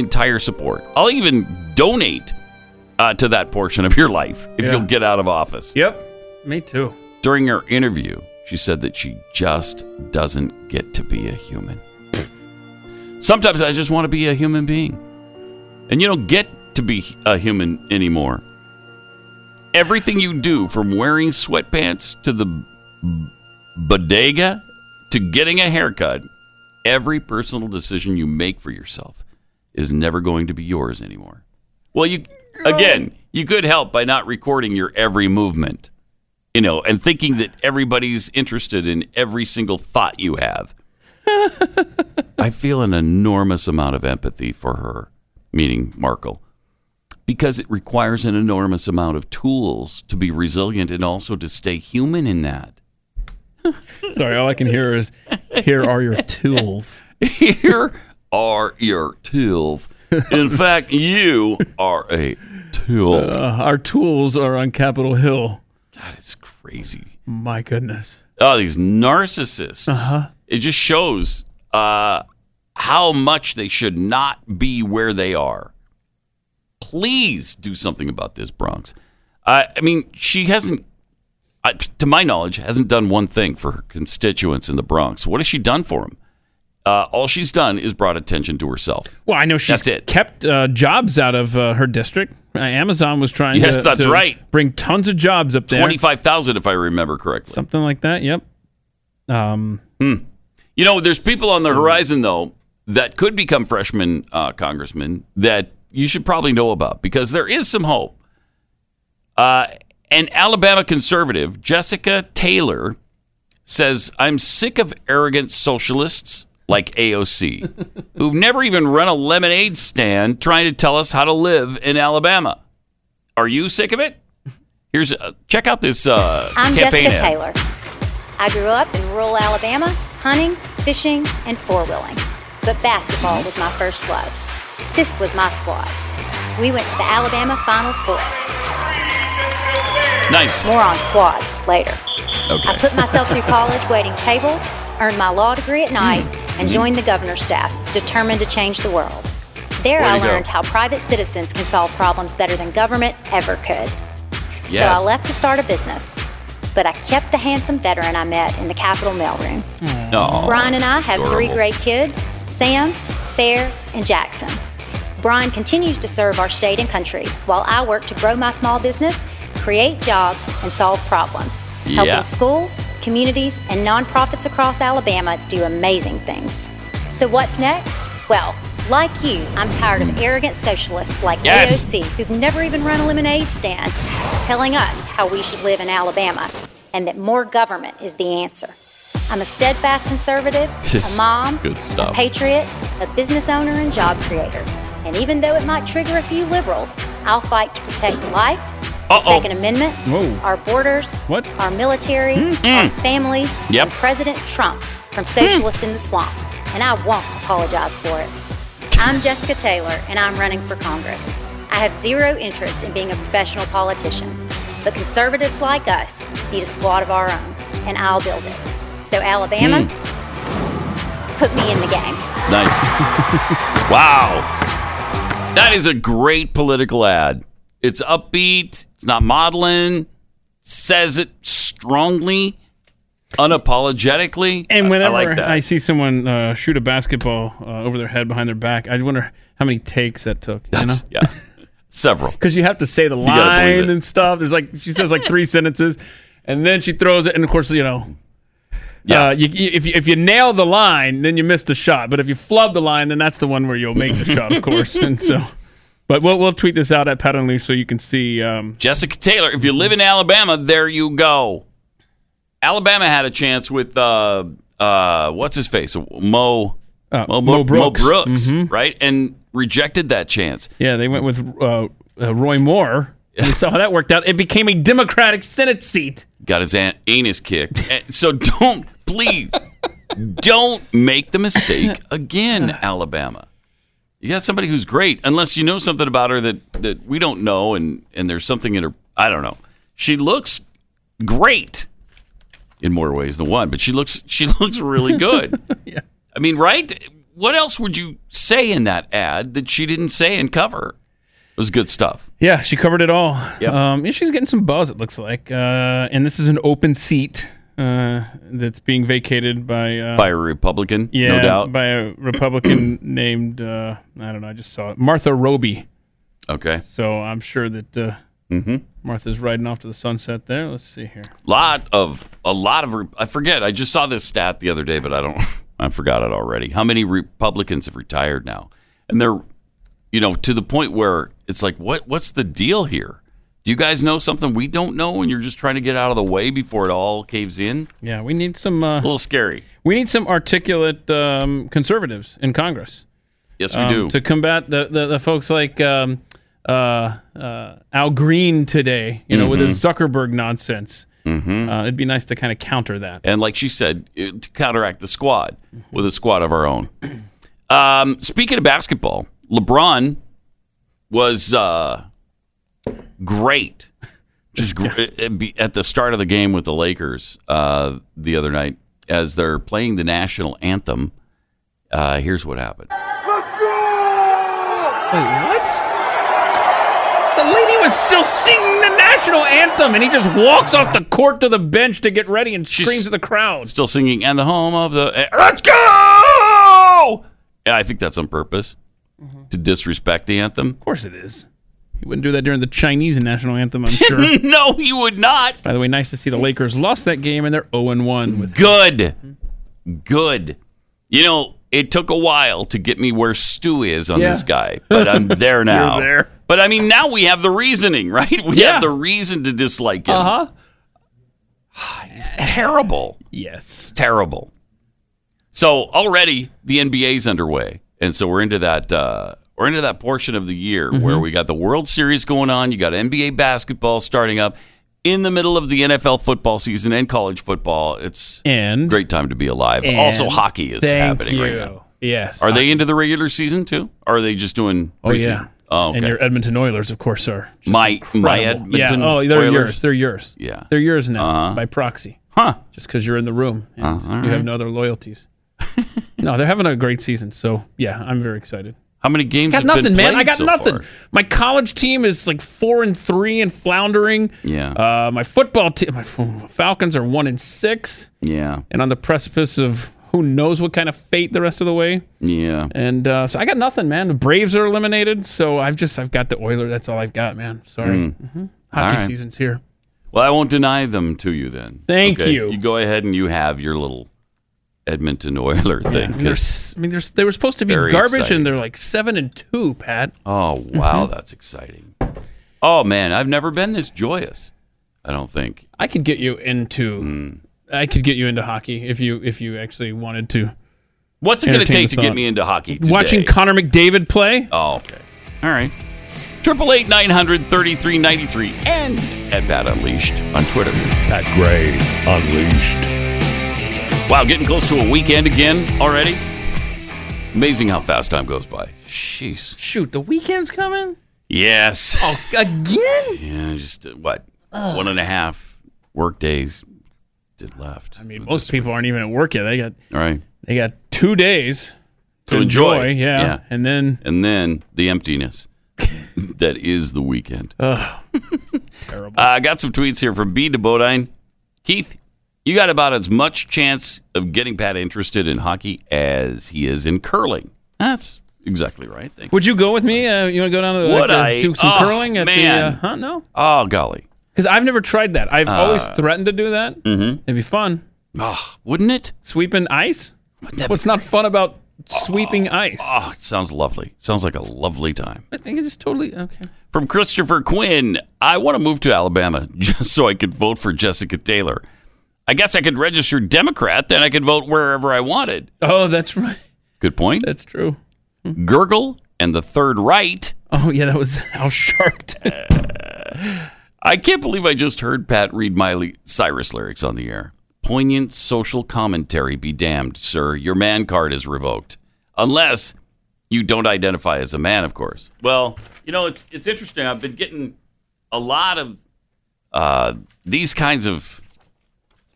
entire support. I'll even donate uh, to that portion of your life if Yeah. you'll get out of office. Yep. Me too. During her interview, she said that she just doesn't get to be a human. Sometimes I just want to be a human being. And you don't get to be a human anymore. Everything you do, from wearing sweatpants to the bodega to getting a haircut, every personal decision you make for yourself is never going to be yours anymore. Well, you again, you could help by not recording your every movement, you know, and thinking that everybody's interested in every single thought you have. I feel an enormous amount of empathy for her, meaning Markle, because it requires an enormous amount of tools to be resilient and also to stay human in that. Sorry, all I can hear is, "Here are your tools." Here are your tools. In fact, you are a tool. Uh, our tools are on Capitol Hill. God, it's crazy. My goodness. Oh, these narcissists. Uh-huh. It just shows uh, how much they should not be where they are. Please do something about this, Bronx. Uh, I mean, she hasn't, uh, to my knowledge, hasn't done one thing for her constituents in the Bronx. What has she done for them? Uh, all she's done is brought attention to herself. Well, I know she's kept uh, jobs out of uh, her district. Uh, Amazon was trying Yes, to, that's to right. bring tons of jobs up there. 25,000, if I remember correctly. Something like that. Yep. Um, Hmm. You know, there's people on the horizon though that could become freshman uh, congressmen that you should probably know about because there is some hope. Uh, an Alabama conservative, Jessica Taylor, says, "I'm sick of arrogant socialists like AOC, who've never even run a lemonade stand trying to tell us how to live in Alabama. Are you sick of it? Here's uh, check out this uh, I'm campaign Jessica ad. Taylor. I grew up in rural Alabama, hunting, fishing, and four wheeling. But basketball was my first love. This was my squad. We went to the Alabama Final Four. Nice. More on squads later. Okay. I put myself through college waiting tables, earned my law degree at night, and mm-hmm. joined the governor's staff, determined to change the world. There Way I to go. learned how private citizens can solve problems better than government ever could. So I left to start a business. But I kept the handsome veteran I met in the Capitol mailroom. Aw, hmm. Brian and I have three great kids Sam, Fair, and Jackson. Brian continues to serve our state and country while I work to grow my small business, create jobs, and solve problems, helping Yeah. schools, communities, and nonprofits across Alabama do amazing things. So, what's next? Well, like you, I'm tired of arrogant socialists like Yes. AOC who've never even run a lemonade stand telling us how we should live in Alabama and that more government is the answer. I'm a steadfast conservative, Yes. a mom, a patriot, a business owner, and job creator. And even though it might trigger a few liberals, I'll fight to protect life, Uh-oh. Second Amendment, Whoa. our borders, What? our military, Mm. our families, Yep. and President Trump from Socialist in the Swamp. And I won't apologize for it. I'm Jessica Taylor, and I'm running for Congress. I have zero interest in being a professional politician, but conservatives like us need a squad of our own, and I'll build it. So, Alabama, put me in the game. Nice. wow. That is a great political ad. It's upbeat, it's not maudlin, says it strongly, unapologetically. And I- whenever I I, like that. see someone uh, shoot a basketball uh, over their head behind their back, I wonder how many takes that took. You know? yeah, several. Because you have to say the You gotta believe line and stuff. There's like she says like three sentences, and then she throws it, and of course you know. Yeah. Uh, you, you, if you if you nail the line, then you miss the shot. But if you flub the line, then that's the one where you'll make the shot, of course. And so But we'll we'll tweet this out at Pat Unleashed so you can see. Um, Jessica Taylor, if you live in Alabama, there you go. Alabama had a chance with uh, uh, what's his face, Mo, Uh, Mo, Mo Brooks. Mhm. right, and rejected that chance. yeah, they went with uh, uh, Roy Moore. You saw how that worked out. It became a Democratic Senate seat. Got his an- anus kicked. So don't, please, don't make the mistake again, Alabama. You got somebody who's great, unless you know something about her that, that we don't know, and, and there's something in her. I don't know. She looks great in more ways than one, but she looks she looks really good. yeah. I mean, right? What else would you say in that ad that she didn't say and cover? It was good stuff. Yeah, she covered it all. Yep. Um, yeah, she's getting some buzz. It looks like, uh, and this is an open seat uh, that's being vacated by uh, By a Republican, yeah, no doubt. by a Republican named uh, I don't know. I just saw it, Martha Roby. Okay. So I'm sure that uh, Mm-hmm. Martha's riding off to the sunset there. Let's see here. lot of a lot of I forget. I just saw this stat the other day, but I don't. I forgot it already. How many Republicans have retired now? And they're, you know, to the point where it's like, what what's the deal here? Do you guys know something we don't know, and you're just trying to get out of the way before it all caves in? Yeah, we need some. Uh, A little scary. we need some articulate um, conservatives in Congress. Yes, we um, do. to combat the, the, the folks like um, uh, uh, Al Green today. You know, with his Zuckerberg nonsense. Mm-hmm. Uh, it'd be nice to kind of counter that. and like she said, it- to counteract the squad with a squad of our own. Um, speaking of basketball, LeBron was uh, great. Just gr- at the start of the game with the Lakers uh, the other night, as they're playing the national anthem. Uh, here's what happened. Wait, what? The lady was still singing the national anthem, and he just walks off the court to the bench to get ready and screams at the crowd. Still singing, and the home of the eh, let's go. Yeah, I think that's on purpose to disrespect the anthem. Of course it is. He wouldn't do that during the Chinese national anthem, I'm sure. no, he would not. By the way, nice to see the Lakers lost that game and they're 0 1 with Good. Good. You know, it took a while to get me where Stu is on Yeah. this guy, but I'm there You're now. there. But I mean, now we have the reasoning, right? We Yeah. have the reason to dislike him. Uh huh. He's terrible. Yes. It's terrible. So already the NBA's underway, and so we're into that. Uh, we're into that portion of the year where Mhm. we got the World Series going on. You got NBA basketball starting up in the middle of the NFL football season and college football. It's and great time to be alive. Also, hockey is happening right now. Yes. Are they into the regular season too? Or are they just doing? Oh, yeah. Oh, okay. And your Edmonton Oilers, of course, are. my my. Edmonton. Yeah. Oh, they're Oilers? yours. They're yours. Yeah. They're yours now Uh-huh. by proxy. Huh. Just because you're in the room and Uh, all you have no other loyalties. no, they're having a great season. So, yeah, I'm very excited. How many games? I got nothing, man. I got so nothing. far? My college team is like four and three and floundering. Yeah. Uh, my football team, my Falcons are one and six, Yeah. and on the precipice of who knows what kind of fate the rest of the way. Yeah. And uh, so I got nothing, man. The Braves are eliminated, so I've just I've got the Oilers. That's all I've got, man. Sorry. Mm. hmm Hockey right. season's here. Well, I won't deny them to you then. Thank Okay? you. You go ahead and you have your little Edmonton Oiler thing. And they're 'cause- s- I mean, there's, they were supposed to be garbage, exciting. and they're like seven and two, Pat. oh wow, Mhm. that's exciting. Oh man, I've never been this joyous. I don't think. I could get you into. Hmm. I could get you into hockey if you if you actually wanted to. What's it going to take to get me into hockey? Today? Watching Connor McDavid play. Oh, okay. All right. Triple eight nine hundred thirty three ninety three and at Pat Unleashed on Twitter. Pat Gray Unleashed. Wow, getting close to a weekend again already. Amazing how fast time goes by. Jeez. Shoot, the weekend's coming. Yes. Oh, again? Yeah, just uh, what one and a half work days did left. I mean, most people aren't even at work yet. They got All right. they got two days To enjoy. Yeah. Yeah. and then And then the emptiness that is the weekend. Ugh. Terrible. I got some tweets here from B to Bodine. Keith, you got about as much chance of getting Pat interested in hockey as he is in curling. That's exactly right. Thank you. Would you go with me? Uh, you want to go down to the, Would like, uh, I? do some Oh, curling at the? man. Uh, huh? No, Oh, golly. because I've never tried that. I've always Uh, threatened to do that. Mm-hmm. It'd be fun. Oh, wouldn't it? Sweeping ice. What's not fun about sweeping ice. Oh, it sounds lovely. Sounds like a lovely time. I think it's totally okay. From Christopher Quinn, I want to move to Alabama just so I could vote for Jessica Taylor. I guess I could register Democrat, then I could vote wherever I wanted. Oh, that's right. Good point. That's true. Gurgle and the Third Right. Oh yeah, that was Al Sharpton. I can't believe I just heard Pat read Miley Cyrus lyrics on the air. Poignant social commentary be damned, sir. Your man card is revoked. Unless you don't identify as a man, of course. Well, you know, it's it's interesting. I've been getting a lot of uh, these kinds of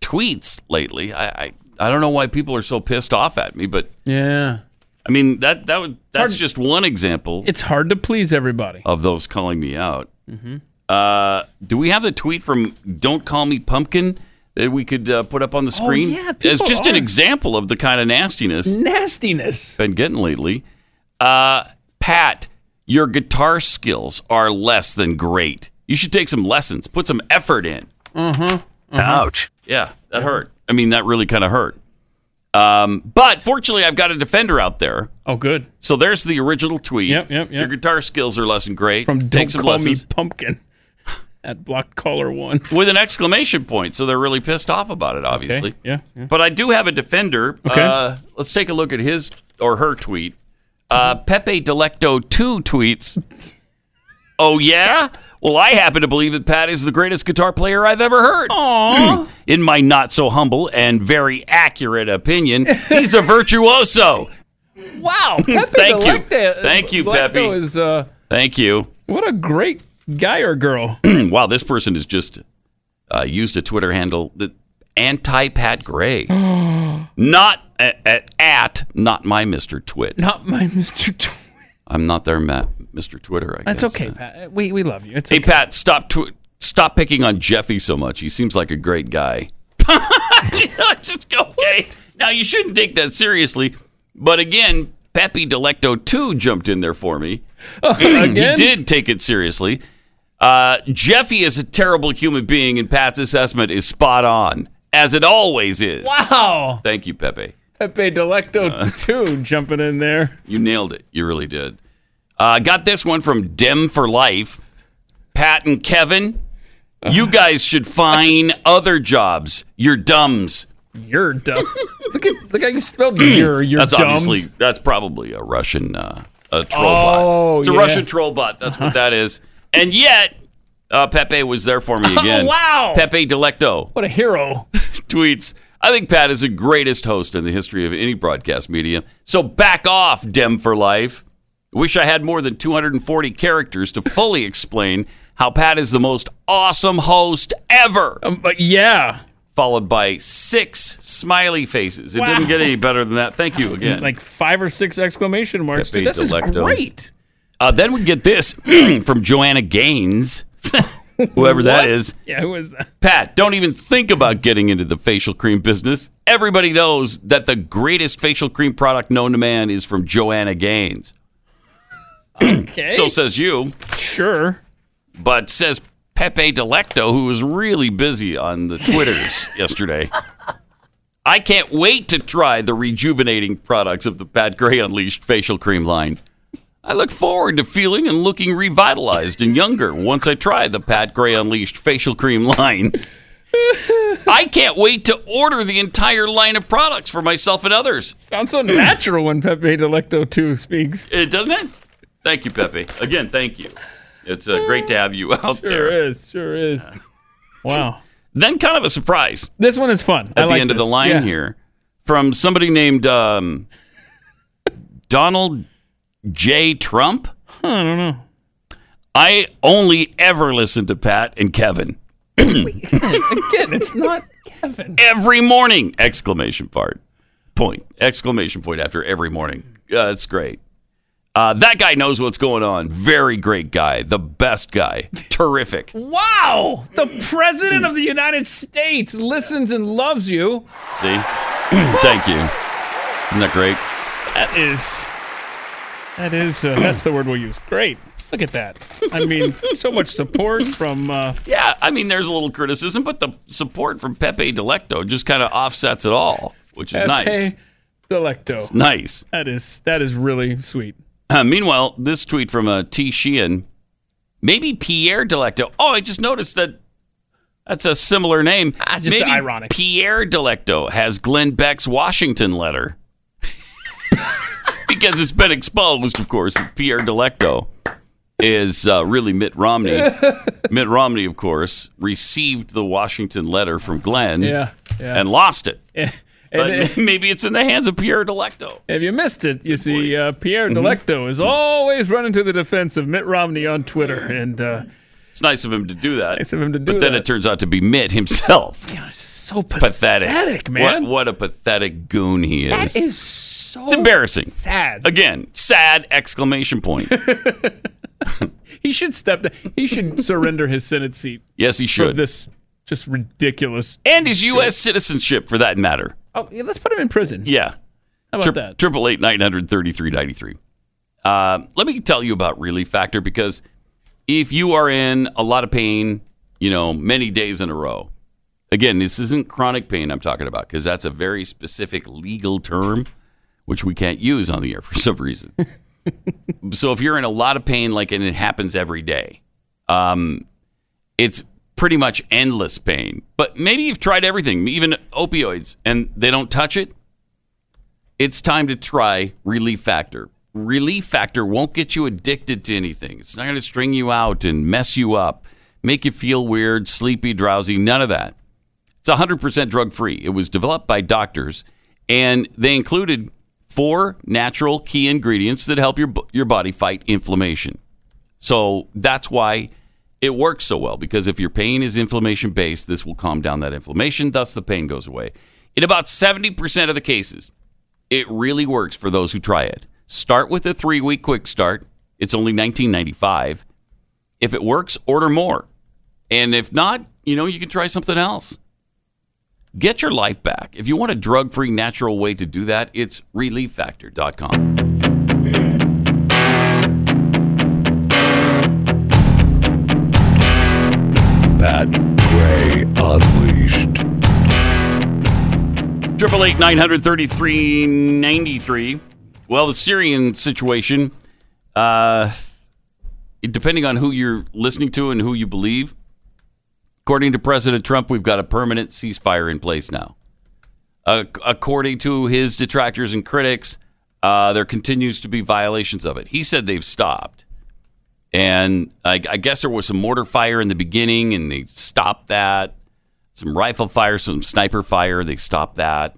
tweets lately. I, I I don't know why people are so pissed off at me, but yeah, I mean that that would that's hard- just one example it's hard to please everybody. of those calling me out. Mm-hmm. Uh, do we have the tweet from "Don't Call Me Pumpkin" that we could uh, put up on the Oh, screen? yeah, it's people just an example of the kind of nastiness Nastiness. been getting lately. Uh, Pat, your guitar skills are less than great. You should take some lessons. Put some effort in. Uh-huh. Ouch. Yeah, that hurt. I mean, that really kind of hurt. Um, but fortunately, I've got a defender out there. Oh, good. So there's the original tweet. Yep, yep, yep. Your guitar skills are less than great. From Take Don't some Call lessons Me Pumpkin at Block Caller One. with an exclamation point. So they're really pissed off about it, obviously. Okay, yeah, yeah. But I do have a defender. Okay. Uh, let's take a look at his or her tweet. Uh, Pepe Delecto 2 tweets, Oh, yeah? Well, I happen to believe that Pat is the greatest guitar player I've ever heard. Aww. In my not so humble and very accurate opinion, he's a virtuoso. Wow, Thank you. Thank you, Pepe. Is uh, Thank you. what a great guy or girl. wow, this person has just uh, used a Twitter handle that anti Pat Gray. not at, at, at not my Mr. Twit. Not my Mr. Tw- I'm not their ma- Mr. Twitter. I guess. That's guess. okay, Pat. We we love you. It's Hey okay. Pat, stop tw- stop picking on Jeffy so much. He seems like a great guy. Just go. Okay. Now you shouldn't take that seriously, but again, Pepe Delecto too jumped in there for me. he did take it seriously. Uh, Jeffy is a terrible human being, and Pat's assessment is spot on, as it always is. Wow. Thank you, Pepe. Pepe Delecto Uh. too jumping in there. You nailed it. You really did. Uh, got this one from Dem for Life. Pat and Kevin, you guys should find other jobs. You're dumbs. You're dumb. look at look how you spelled you're. You're that's dumbs. obviously that's probably a Russian uh, a troll Oh, bot. It's a yeah. Russian troll bot. That's what that is. And yet, uh, Pepe was there for me again. Oh, wow. Pepe Delecto What a hero. tweets. I think Pat is the greatest host in the history of any broadcast medium. So back off, Dem for Life. Wish I had more than 240 characters to fully explain how Pat is the most awesome host ever. Um, but yeah, Followed by six smiley faces. It Wow. didn't get any better than that. Thank you again. like five or six exclamation marks. Dude, this is great. Uh, then we get this from Joanna Gaines, whoever that is. Yeah, who is that? Pat, don't even think about getting into the facial cream business. Everybody knows that the greatest facial cream product known to man is from Joanna Gaines. Okay. So says you, sure. but says Pepe Delecto, who was really busy on the Twitters yesterday. I can't wait to try the rejuvenating products of the Pat Gray Unleashed facial cream line. I look forward to feeling and looking revitalized and younger once I try the Pat Gray Unleashed facial cream line. I can't wait to order the entire line of products for myself and others. Sounds so natural when Pepe Delecto too speaks. It doesn't it? Thank you, Pepe. Again, thank you. It's uh, great to have you out there. Sure there. is. Sure is. Wow. Then, kind of a surprise This one is fun. at I the like end of the line Yeah. here from somebody named um, Donald J. Trump. I don't know. I only ever listen to Pat and Kevin Again, it's not Kevin. every morning! Exclamation part. Point. Exclamation point after every morning. Uh, that's great. Uh, that guy knows what's going on. Very great guy. The best guy. Terrific. Wow! The president of the United States listens and loves you. See? Thank you. Isn't that great? That is. That is. Uh, that's the word we'll use. Great. Look at that. I mean, so much support from. Uh, Yeah, I mean, there's a little criticism, but the support from Pepe Delecto just kind of offsets it all, which is nice. Pepe Delecto. Nice. That is that is really sweet. Uh, meanwhile, this tweet from uh, T. Sheehan, maybe Pierre Delecto. Oh, I just noticed that that's a similar name. Ah, just maybe ironic. Pierre Delecto has Glenn Beck's Washington letter because it's been exposed, of course, that Pierre Delecto is uh, really Mitt Romney. Mitt Romney, of course, received the Washington letter from Glenn Yeah, yeah. and lost it. And, But uh, maybe it's in the hands of Pierre Delecto. if you missed it, you see, uh, Pierre Mm-hmm. Delecto is always running to the defense of Mitt Romney on Twitter, and uh, It's nice of him to do that. Nice of him to do that. But then it turns out to be Mitt himself. so pathetic. pathetic, man. What, what a pathetic goon he is. that is so it's embarrassing. sad. Again, sad exclamation point. He should step down. He should surrender his Senate seat. Yes, he for should. this just ridiculous. and his U.S. citizenship, for that matter. Oh, yeah, let's put him in prison. Yeah. How about that? Triple eight nine hundred thirty three ninety three. Uh, let me tell you about Relief Factor because if you are in a lot of pain, you know, many days in a row. Again, this isn't chronic pain I'm talking about because that's a very specific legal term which we can't use on the air for some reason. so if you're in a lot of pain, like and it happens every day, um, it's pretty much endless pain. But maybe you've tried everything, even opioids, and they don't touch it. It's time to try Relief Factor. Relief Factor won't get you addicted to anything. It's not going to string you out and mess you up, make you feel weird, sleepy, drowsy, none of that. It's 100% drug free. It was developed by doctors, and they included four natural key ingredients that help your, your body fight inflammation. So that's why it works so well, because if your pain is inflammation based, this will calm down that inflammation, thus, the pain goes away. In about 70% of the cases, it really works for those who try it. Start with a three week quick start. It's only $19.95. If it works, order more. And if not, you know, you can try something else. Get your life back. If you want a drug free, natural way to do that, it's relieffactor.com. Pat Gray Unleashed. Triple eight nine hundred thirty three ninety three. Well, the Syrian situation, uh, depending on who you're listening to and who you believe, according to President Trump, we've got a permanent ceasefire in place now. Uh, according to his detractors and critics, uh, there continues to be violations of it. He said they've stopped. And I, I guess there was some mortar fire in the beginning, and they stopped that. Some rifle fire, some sniper fire, they stopped that.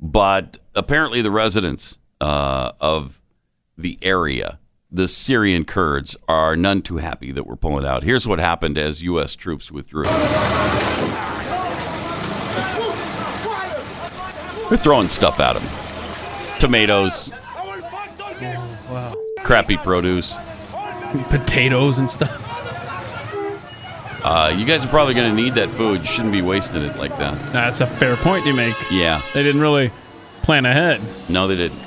But apparently, the residents uh, of the area, the Syrian Kurds, are none too happy that we're pulling out. Here's what happened as U.S. troops withdrew. They're throwing stuff at them tomatoes, Wow. crappy produce. Potatoes and stuff. Uh, you guys are probably going to need that food. You shouldn't be wasting it like that. That's a fair point you make. Yeah. They didn't really plan ahead. No, they didn't.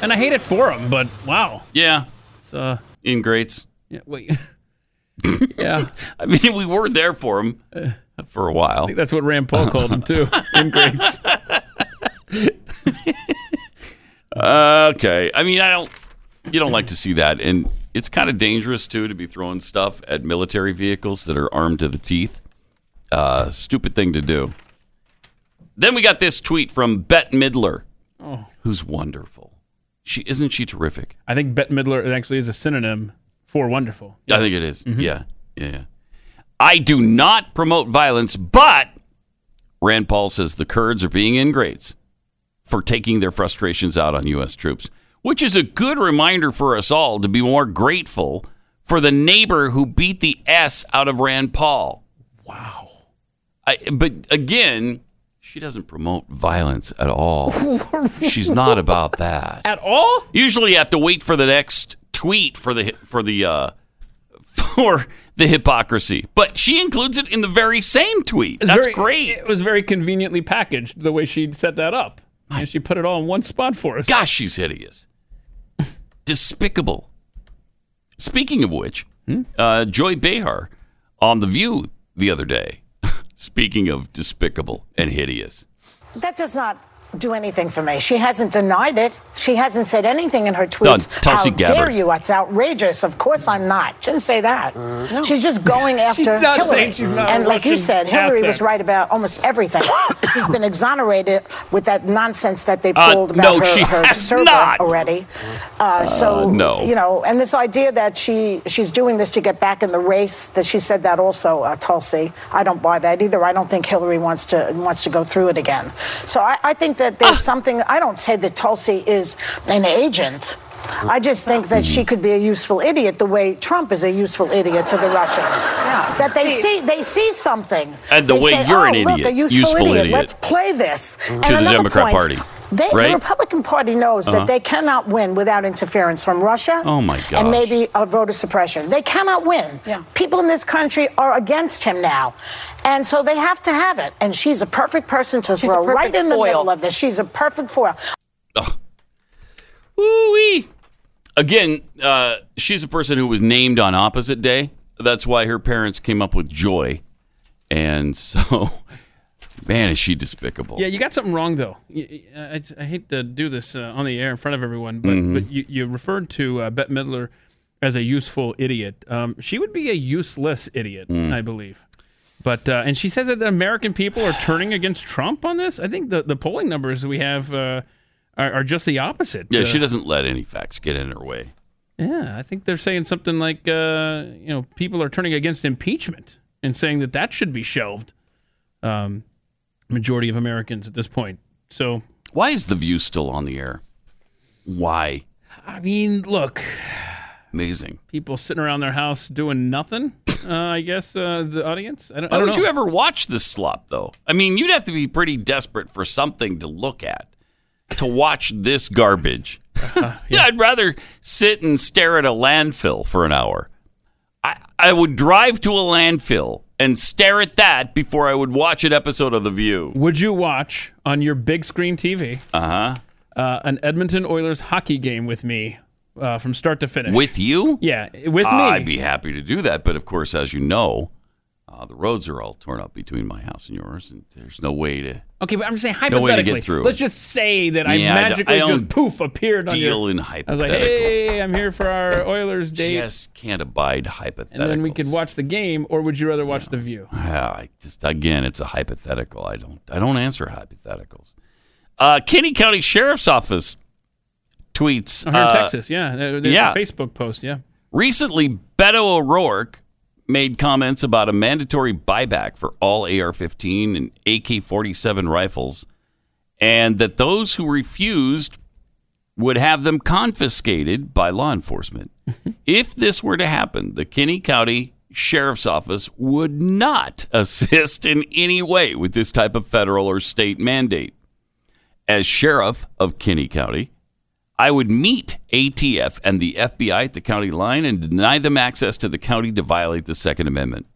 And I hate it for them, but wow. Yeah. It's, uh, Ingrates. yeah, wait. yeah. I mean, we were there for them for a while. I think that's what Rand Paul called them, too. Ingrates. Okay. I mean, I don't. You don't like to see that, and it's kind of dangerous too to be throwing stuff at military vehicles that are armed to the teeth. Uh, stupid thing to do. Then we got this tweet from Bette Midler, Oh. who's wonderful. She isn't she terrific? I think Bette Midler actually is a synonym for wonderful. I think it is. Mhm. Yeah, yeah. yeah. I do not promote violence, but Rand Paul says the Kurds are being ingrates for taking their frustrations out on U.S. troops, which is a good reminder for us all to be more grateful for the neighbor who beat the S out of Rand Paul. Wow. I, but again, she doesn't promote violence at all. She's not about that At all? Usually, you have to wait for the next tweet for the for the uh, for the hypocrisy, but she includes it in the very same tweet. That's very- great. It was very conveniently packaged the way she'd set that up. And she put it all in one spot for us. Gosh, she's hideous, despicable. Speaking of which, uh, Joy Behar on the View the other day. Speaking of despicable and hideous, That does not do anything for me. She hasn't denied it. She hasn't said anything in her tweets. Tulsi How dare you? It's outrageous. Of course I'm not. She didn't say that. She's just going after She's not Hillary. she's not and like you said, Hillary was right about almost everything. she's been exonerated with that nonsense that they Uh, pulled about no, her, she her has server not. already. Uh, so no. you know, and this idea that she she's doing this to get back in the race. That she said that also, uh, Tulsi. I don't buy that either. I don't think Hillary wants to wants to go through it again. So I, I think that Ah. there's something. I don't say that Tulsi is an agent. I just think that she could be a useful idiot, the way Trump is a useful idiot to the Russians. That they see they see something. And the They way say, you're oh, an look, idiot, a useful, useful idiot. idiot. Let's play this. To And the Democrat point, Party, They, right? The Republican Party knows Uh-huh. that they cannot win without interference from Russia. Oh, my And maybe a voter suppression. They cannot win. People in this country are against him now. And so they have to have it. And she's a perfect person to She's throw right perfect in the middle of this. She's a perfect foil. Woo-wee. Again, uh, she's a person who was named on opposite day. That's why her parents came up with Joy. And so, man, is she despicable. Yeah, you got something wrong though. I hate to do this uh, on the air in front of everyone, but, Mhm. but you, you referred to uh, Bette Midler as a useful idiot. Um, she would be a useless idiot, Mm. I believe. But uh, and she says that the American people are turning against Trump on this. I think the, the polling numbers we have uh, are, are just the opposite. Yeah, Uh, she doesn't let any facts get in her way. Yeah, I think they're saying something like, uh, you know, people are turning against impeachment and saying that that should be shelved. Um, majority of Americans at this point. So Why is The View still on the air? Why? I mean, look, Amazing. people sitting around their house doing nothing. Uh, I guess uh, the audience. I don't, I don't would know. you ever watch this slop, though? I mean, you'd have to be pretty desperate for something to look at to watch this garbage. yeah. I'd rather sit and stare at a landfill for an hour. I, I would drive to a landfill and stare at that before I would watch an episode of The View. Would you watch on your big screen TV Uh-huh. uh, an Edmonton Oilers hockey game with me uh, from start to finish? With you? Yeah, with me. I'd be happy to do that. But of course, as you know, uh, the roads are all torn up between my house and yours, and there's no way to Okay, but I'm just saying No way to hypothetically. get through. Let's just say that I Yeah, I don't- magically I don't just poof appeared on deal your. in I was like, hey, I'm here for our Oilers date, just can't abide hypotheticals. and then we could watch the game, or would you rather watch the View? Yeah, I just again, it's a hypothetical. I don't I don't answer hypotheticals. Uh, Kinney County Sheriff's Office tweets. Oh, here in uh, Texas, yeah. There's yeah. a Facebook post, yeah. Recently, Beto O'Rourke made comments about a mandatory buyback for all AR-15 and AK-47 rifles, and that those who refused would have them confiscated by law enforcement. if this were to happen, the Kinney County Sheriff's Office would not assist in any way with this type of federal or state mandate. As sheriff of Kinney County, I would meet ATF and the FBI at the county line and deny them access to the county to violate the Second Amendment.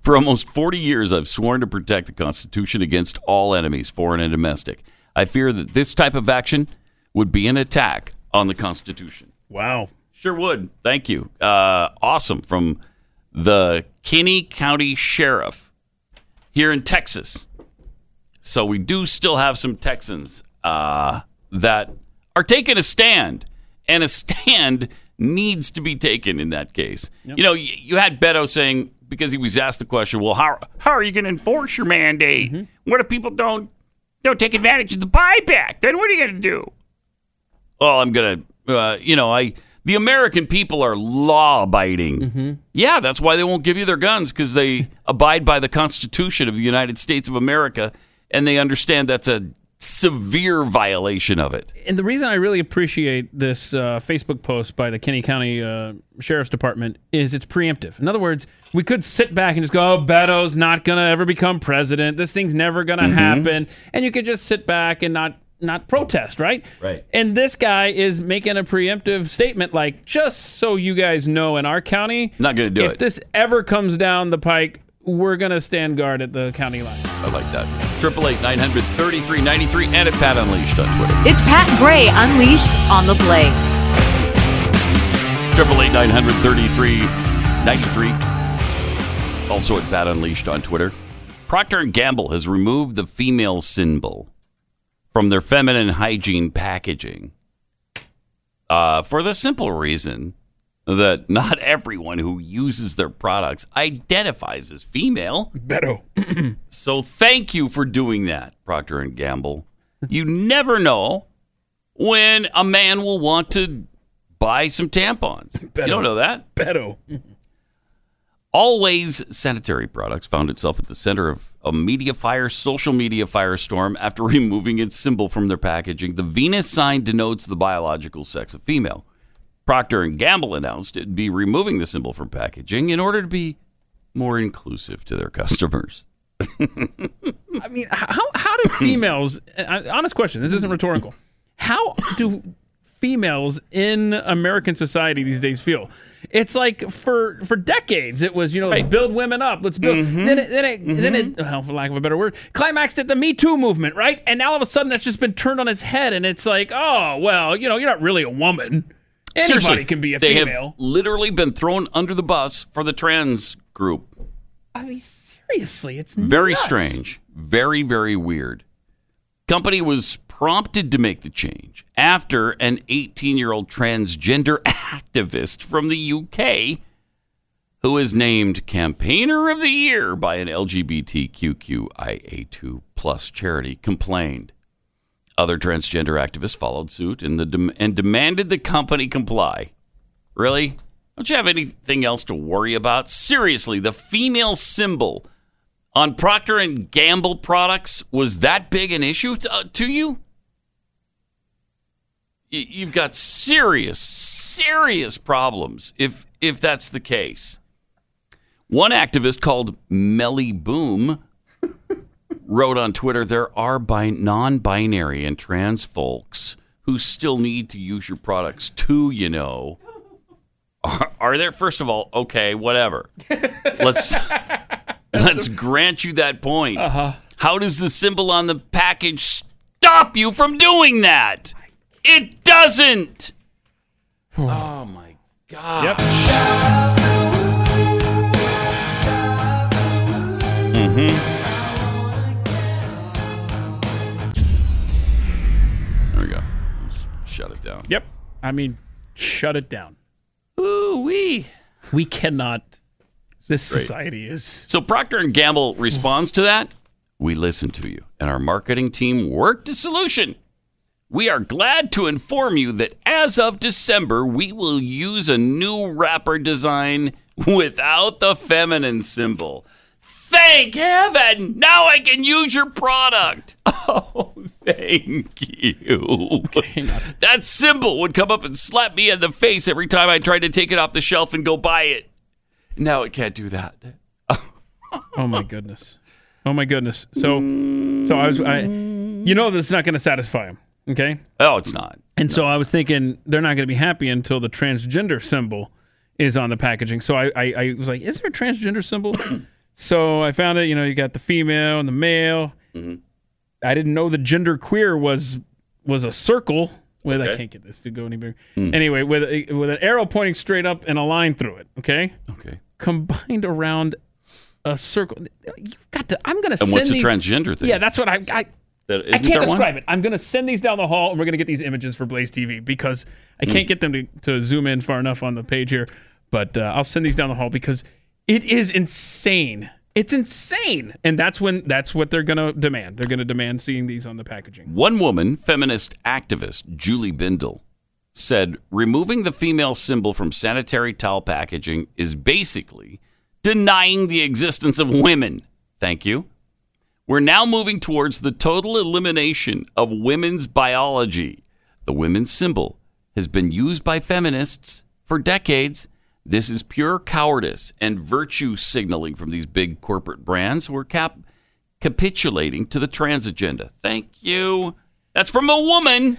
For almost 40 years, I've sworn to protect the Constitution against all enemies, foreign and domestic. I fear that this type of action would be an attack on the Constitution. Wow. Sure would. Thank you. Uh, awesome. From the Kinney County Sheriff here in Texas. So we do still have some Texans uh, that are taking a stand, and a stand needs to be taken in that case. You know, you, you had Beto saying because he was asked the question, "Well, how how are you going to enforce your mandate? What if people don't don't take advantage of the buyback? Then what are you going to do?" Well, I'm gonna, uh, you know, I the American people are law abiding. Yeah, that's why they won't give you their guns because they abide by the Constitution of the United States of America, and they understand that's a severe violation of it. And the reason I really appreciate this uh, Facebook post by the Kinney County uh, Sheriff's Department is it's preemptive. In other words, we could sit back and just go, oh, Beto's not going to ever become president. This thing's never going to Mhm. happen. And you could just sit back and not not protest, right? Right. And this guy is making a preemptive statement like, just so you guys know, in our county, Not going to do if it. this ever comes down the pike, we're going to stand guard at the county line. I like that. Triple eight nine hundred thirty three ninety three and at Pat Unleashed on Twitter. It's Pat Gray Unleashed on the Blaze. Triple eight nine hundred thirty three ninety three. Also at Pat Unleashed on Twitter. Procter and Gamble has removed the female symbol from their feminine hygiene packaging uh, for the simple reason that not everyone who uses their products identifies as female. Beto. so thank you for doing that, Procter and Gamble. You never know when a man will want to buy some tampons. You don't know that? Beto. Always Sanitary Products found itself at the center of a media fire, social media firestorm after removing its symbol from their packaging. The Venus sign denotes the biological sex of female. Procter and Gamble announced it'd be removing the symbol from packaging in order to be more inclusive to their customers. I mean, how how do females? honest question. This isn't rhetorical. How do females in American society these days feel? It's like for for decades it was you know let's build women up. Let's build. Mhm. Then it then it, then it well, for lack of a better word climaxed at the Me Too movement, right? And now all of a sudden that's just been turned on its head, and it's like oh well you know you're not really a woman. Anybody Seriously, can be a they female. have literally been thrown under the bus for the trans group. I mean seriously, it's Very nuts. strange. Very, very weird. Company was prompted to make the change after an 18 year old transgender activist from the UK, who is named Campaigner of the Year by an LGBTQIA2 plus charity, complained. Other transgender activists followed suit and, the and demanded the company comply. Really? Don't you have anything else to worry about? Seriously, the female symbol on Procter and Gamble products was that big an issue to, uh, to you? Y- You've got serious, serious problems if if that's the case. One activist called Melly Boom wrote on Twitter, "There are bi- non-binary and trans folks who still need to use your products too. You know, are, are there? First of all, okay, whatever. Let's let's grant you that point. Uh-huh. How does the symbol on the package stop you from doing that? It doesn't. oh my god. Yep. Mm-hmm. Down. Yep. I mean, shut it down. Ooh wee. We cannot. This Great. society is. So Procter and Gamble responds to that. We listen to you, and our marketing team worked a solution. We are glad to inform you that as of December, we will use a new wrapper design without the feminine symbol. Thank heaven! Now I can use your product. Oh, thank you. that symbol would come up and slap me in the face every time I tried to take it off the shelf and go buy it. Now it can't do that. Oh my goodness. Oh my goodness. So, so I was, I, you know, that's not going to satisfy him. Okay. Oh, it's not. And so I was thinking they're not going to be happy until the transgender symbol is on the packaging. So I, I, I was like, is there a transgender symbol? so I found it. You know, you got the female and the male. Mm-hmm. I didn't know the gender queer was was a circle. With I can't get this to go any bigger. Hmm. Anyway, with a, with an arrow pointing straight up and a line through it. Okay. Okay. Combined around a circle. You've got to. I'm going to send these. And send what's the these- transgender thing? Yeah, that's what I. I That- I can't there one? describe it. I'm going to send these down the hall, and we're going to get these images for Blaze TV because I Hmm. can't get them to, to zoom in far enough on the page here. But uh, I'll send these down the hall because it is insane. It's insane, and that's when that's what they're going to demand. They're going to demand seeing these on the packaging. One woman, feminist activist Julie Bindel, said removing the female symbol from sanitary towel packaging is basically denying the existence of women. Thank you. We're now moving towards the total elimination of women's biology. The women's symbol has been used by feminists for decades. This is pure cowardice and virtue signaling from these big corporate brands who are cap- capitulating to the trans agenda. Thank you. That's from a woman.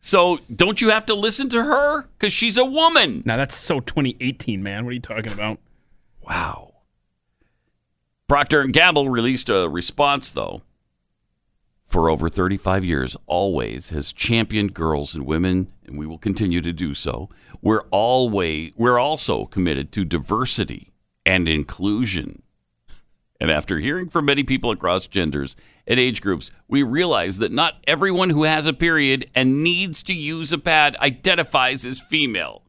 So don't you have to listen to her? Because she's a woman. Now that's so 2018, man. What are you talking about? Wow. Procter and Gamble released a response though. For over 35 years, always has championed girls and women, and we will continue to do so. We're always we're also committed to diversity and inclusion. And after hearing from many people across genders and age groups, we realize that not everyone who has a period and needs to use a pad identifies as female.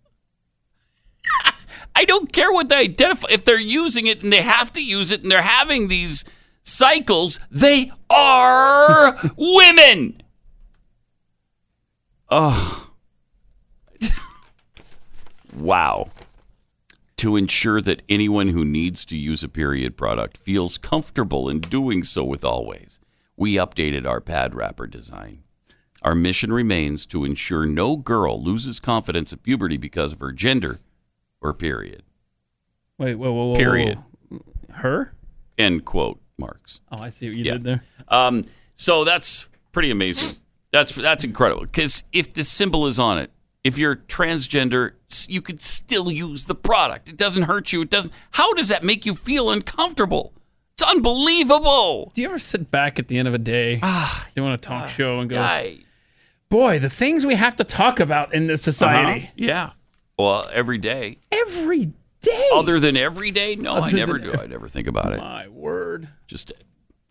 I don't care what they identify. If they're using it and they have to use it and they're having these cycles, they are women. Oh. wow. To ensure that anyone who needs to use a period product feels comfortable in doing so with Always, we updated our pad wrapper design. Our mission remains to ensure no girl loses confidence at puberty because of her gender or period. Wait, whoa, whoa, whoa. Period. whoa. Her? End quote marks. Oh, I see what you Yeah. did there. Um, so that's pretty amazing. That's that's incredible because if the symbol is on it, if you're transgender, you could still use the product. It doesn't hurt you. It doesn't. How does that make you feel uncomfortable? It's unbelievable. Do you ever sit back at the end of a day doing a talk show and go, Guy. boy, the things we have to talk about in this society. Uh-huh. Yeah. Well, every day. Every day. Other than every day, no, I never do. I never think about it. My word. Just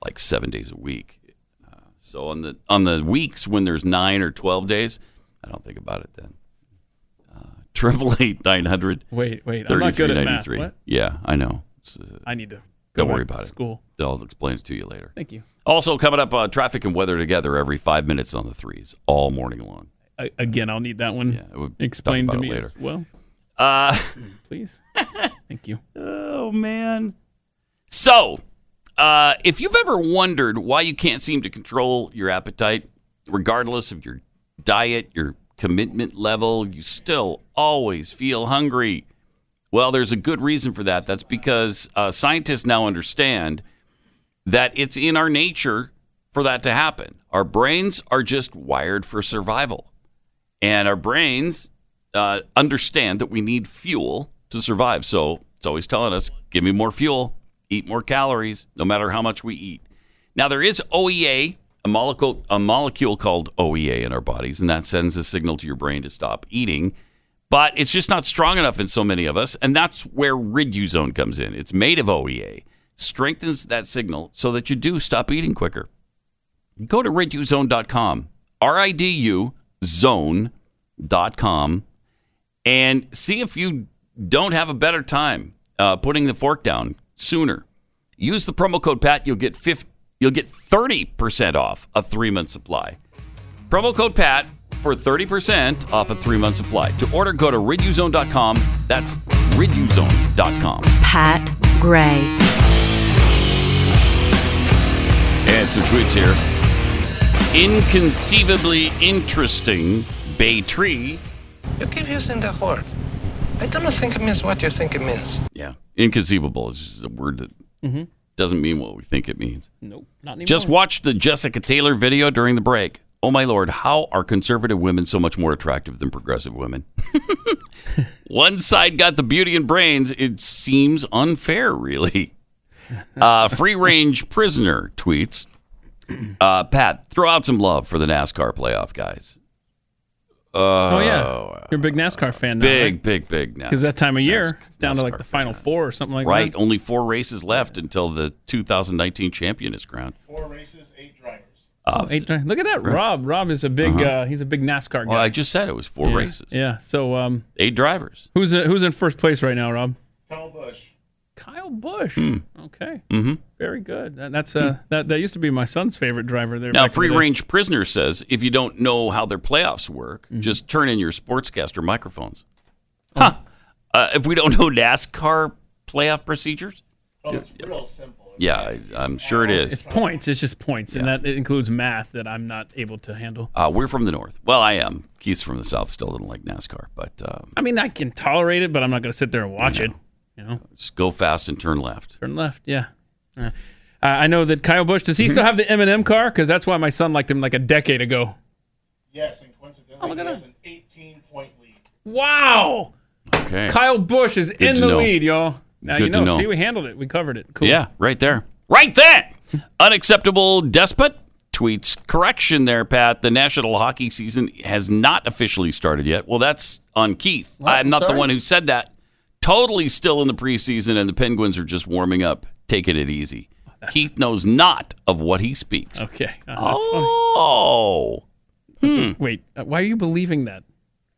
like seven days a week. Uh, so on the on the weeks when there's nine or twelve days, I don't think about it then. Uh, Triple eight nine hundred. Wait, wait, I'm not good at math. What? Yeah, I know. Uh, I need to go don't worry about to it. school. I'll explain it to you later. Thank you. Also coming up, uh, traffic and weather together every five minutes on the threes all morning long. I, again, I'll need that one we'll explained to me later. as well. Uh, Please. Thank you. Oh man. So, uh, if you've ever wondered why you can't seem to control your appetite, regardless of your diet, your commitment level, you still always feel hungry. Well, there's a good reason for that. That's because uh, scientists now understand that it's in our nature for that to happen. Our brains are just wired for survival. And our brains uh, understand that we need fuel to survive. So it's always telling us, give me more fuel, eat more calories, no matter how much we eat. Now, there is OEA, a molecule, a molecule called OEA in our bodies, and that sends a signal to your brain to stop eating. But it's just not strong enough in so many of us, and that's where Riduzone comes in. It's made of OEA, strengthens that signal so that you do stop eating quicker. Go to riduzone.com, R I D U zone.com, and see if you don't have a better time uh, putting the fork down sooner. Use the promo code PAT, you'll get 50, you'll get 30% off a three month supply. Promo code PAT for 30% off a three month supply. To order, go to riduzone.com. That's riduzone.com. Pat Gray. And some tweets here. Inconceivably interesting bay tree. You keep using that word. I don't think it means what you think it means. Yeah. Inconceivable is just a word that Mhm. doesn't mean what we think it means. Nope, not anymore. Just watched the Jessica Taylor video during the break. Oh my lord, how are conservative women so much more attractive than progressive women? One side got the beauty and brains. It seems unfair, really. Uh, free range prisoner tweets. Uh, Pat, throw out some love for the NASCAR playoff guys. Uh, Oh, yeah. You're a big NASCAR fan now. Big, big, big NASCAR. Because that time of year, NASCAR it's down to like the final four or something like right. that. Right, only four races left until the 2019 champion is crowned. Four races, eight drivers. Oh, eight, look at that, right. Rob. Rob is a big. Uh-huh. Uh, he's a big NASCAR guy. Well, I just said it was four yeah. races. Yeah. So, um, Eight drivers. who's uh, who's in first place right now, Rob? Kyle Busch. Kyle Busch. Hmm. Okay. Mm-hmm. Very good. That, that's uh, that that used to be my son's favorite driver there. Now, back the Free. Range Prisoner says if you don't know how their playoffs work, Mm-hmm. just turn in your sportscaster microphones. Oh. Huh. Uh, if we don't know NASCAR playoff procedures, Oh, it's real simple. yeah, I, I'm sure it is. It's points. It's just points, and that includes math that I'm not able to handle. Uh, we're from the north. Well, I am. Keith's from the south. Still doesn't like NASCAR, but um, I mean, I can tolerate it, but I'm not going to sit there and watch it. You know, just go fast and turn left. turn left. Yeah. Uh, I know that Kyle Busch. Does he still have the M&M car? Because that's why my son liked him like a decade ago. Yes, and coincidentally, Oh, he has an 18 point lead. Wow. Okay. Kyle Busch is Good in the know. lead, y'all. Now you Good to know. know. See, we handled it. We covered it. Cool. Yeah, right there. Right there. Unacceptable despot tweets correction there, Pat. The National Hockey season has not officially started yet. Well, that's on Keith. What? I'm not the one who said that. Totally still in the preseason, and the Penguins are just warming up. taking it easy. Keith knows not of what he speaks. Okay. Uh, that's Oh. funny. Wait, uh, why are you believing that?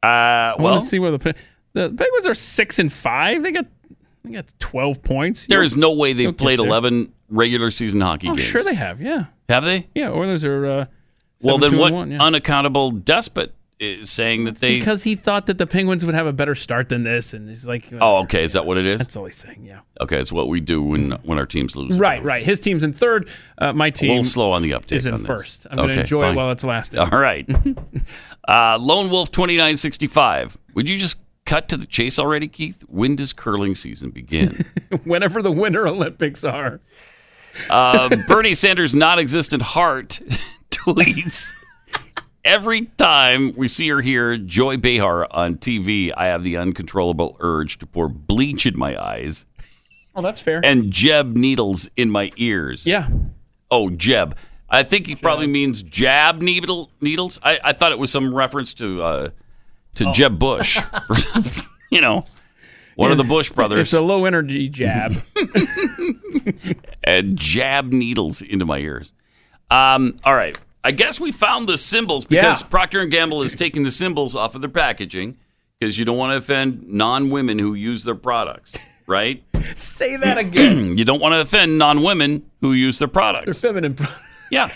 Uh, well, to see where the the Penguins are six and five. They got they got twelve points. there is no way they've played 11 regular season hockey Oh, games. sure they have. Yeah, Have they? yeah. Oilers are. Uh, Well, then what one, yeah. unaccountable despot saying that they. because he thought that the Penguins would have a better start than this, and he's like, oh, okay. Is that what it is? That's all he's saying. Yeah. Okay, it's what we do when when our teams lose. Right, right. His team's in third. Uh, my A team little slow on the uptake. is in first. I'm going to enjoy fine. it while it's lasting. All right. uh, Lone Wolf twenty nine sixty five. Would you just cut to the chase already, Keith? When does curling season begin? Whenever the Winter Olympics are. uh, Bernie Sanders' non-existent heart tweets. Every time we see or hear Joy Behar on TV, I have the uncontrollable urge to pour bleach in my eyes Oh, that's fair. and Jeb needles in my ears. yeah. Oh, Jeb. I think he probably means jab needle needles. I, I thought it was some reference to uh, to Oh. Jeb Bush. you know, one of the Bush brothers. It's a low energy jab. and jab needles into my ears. Um, all right. I guess we found the symbols because Yeah. Procter and Gamble is taking the symbols off of their packaging because you don't want to offend non-women who use their products, right? Say that again. you don't want to offend non-women who use their They're products. feminine. pro- Yeah,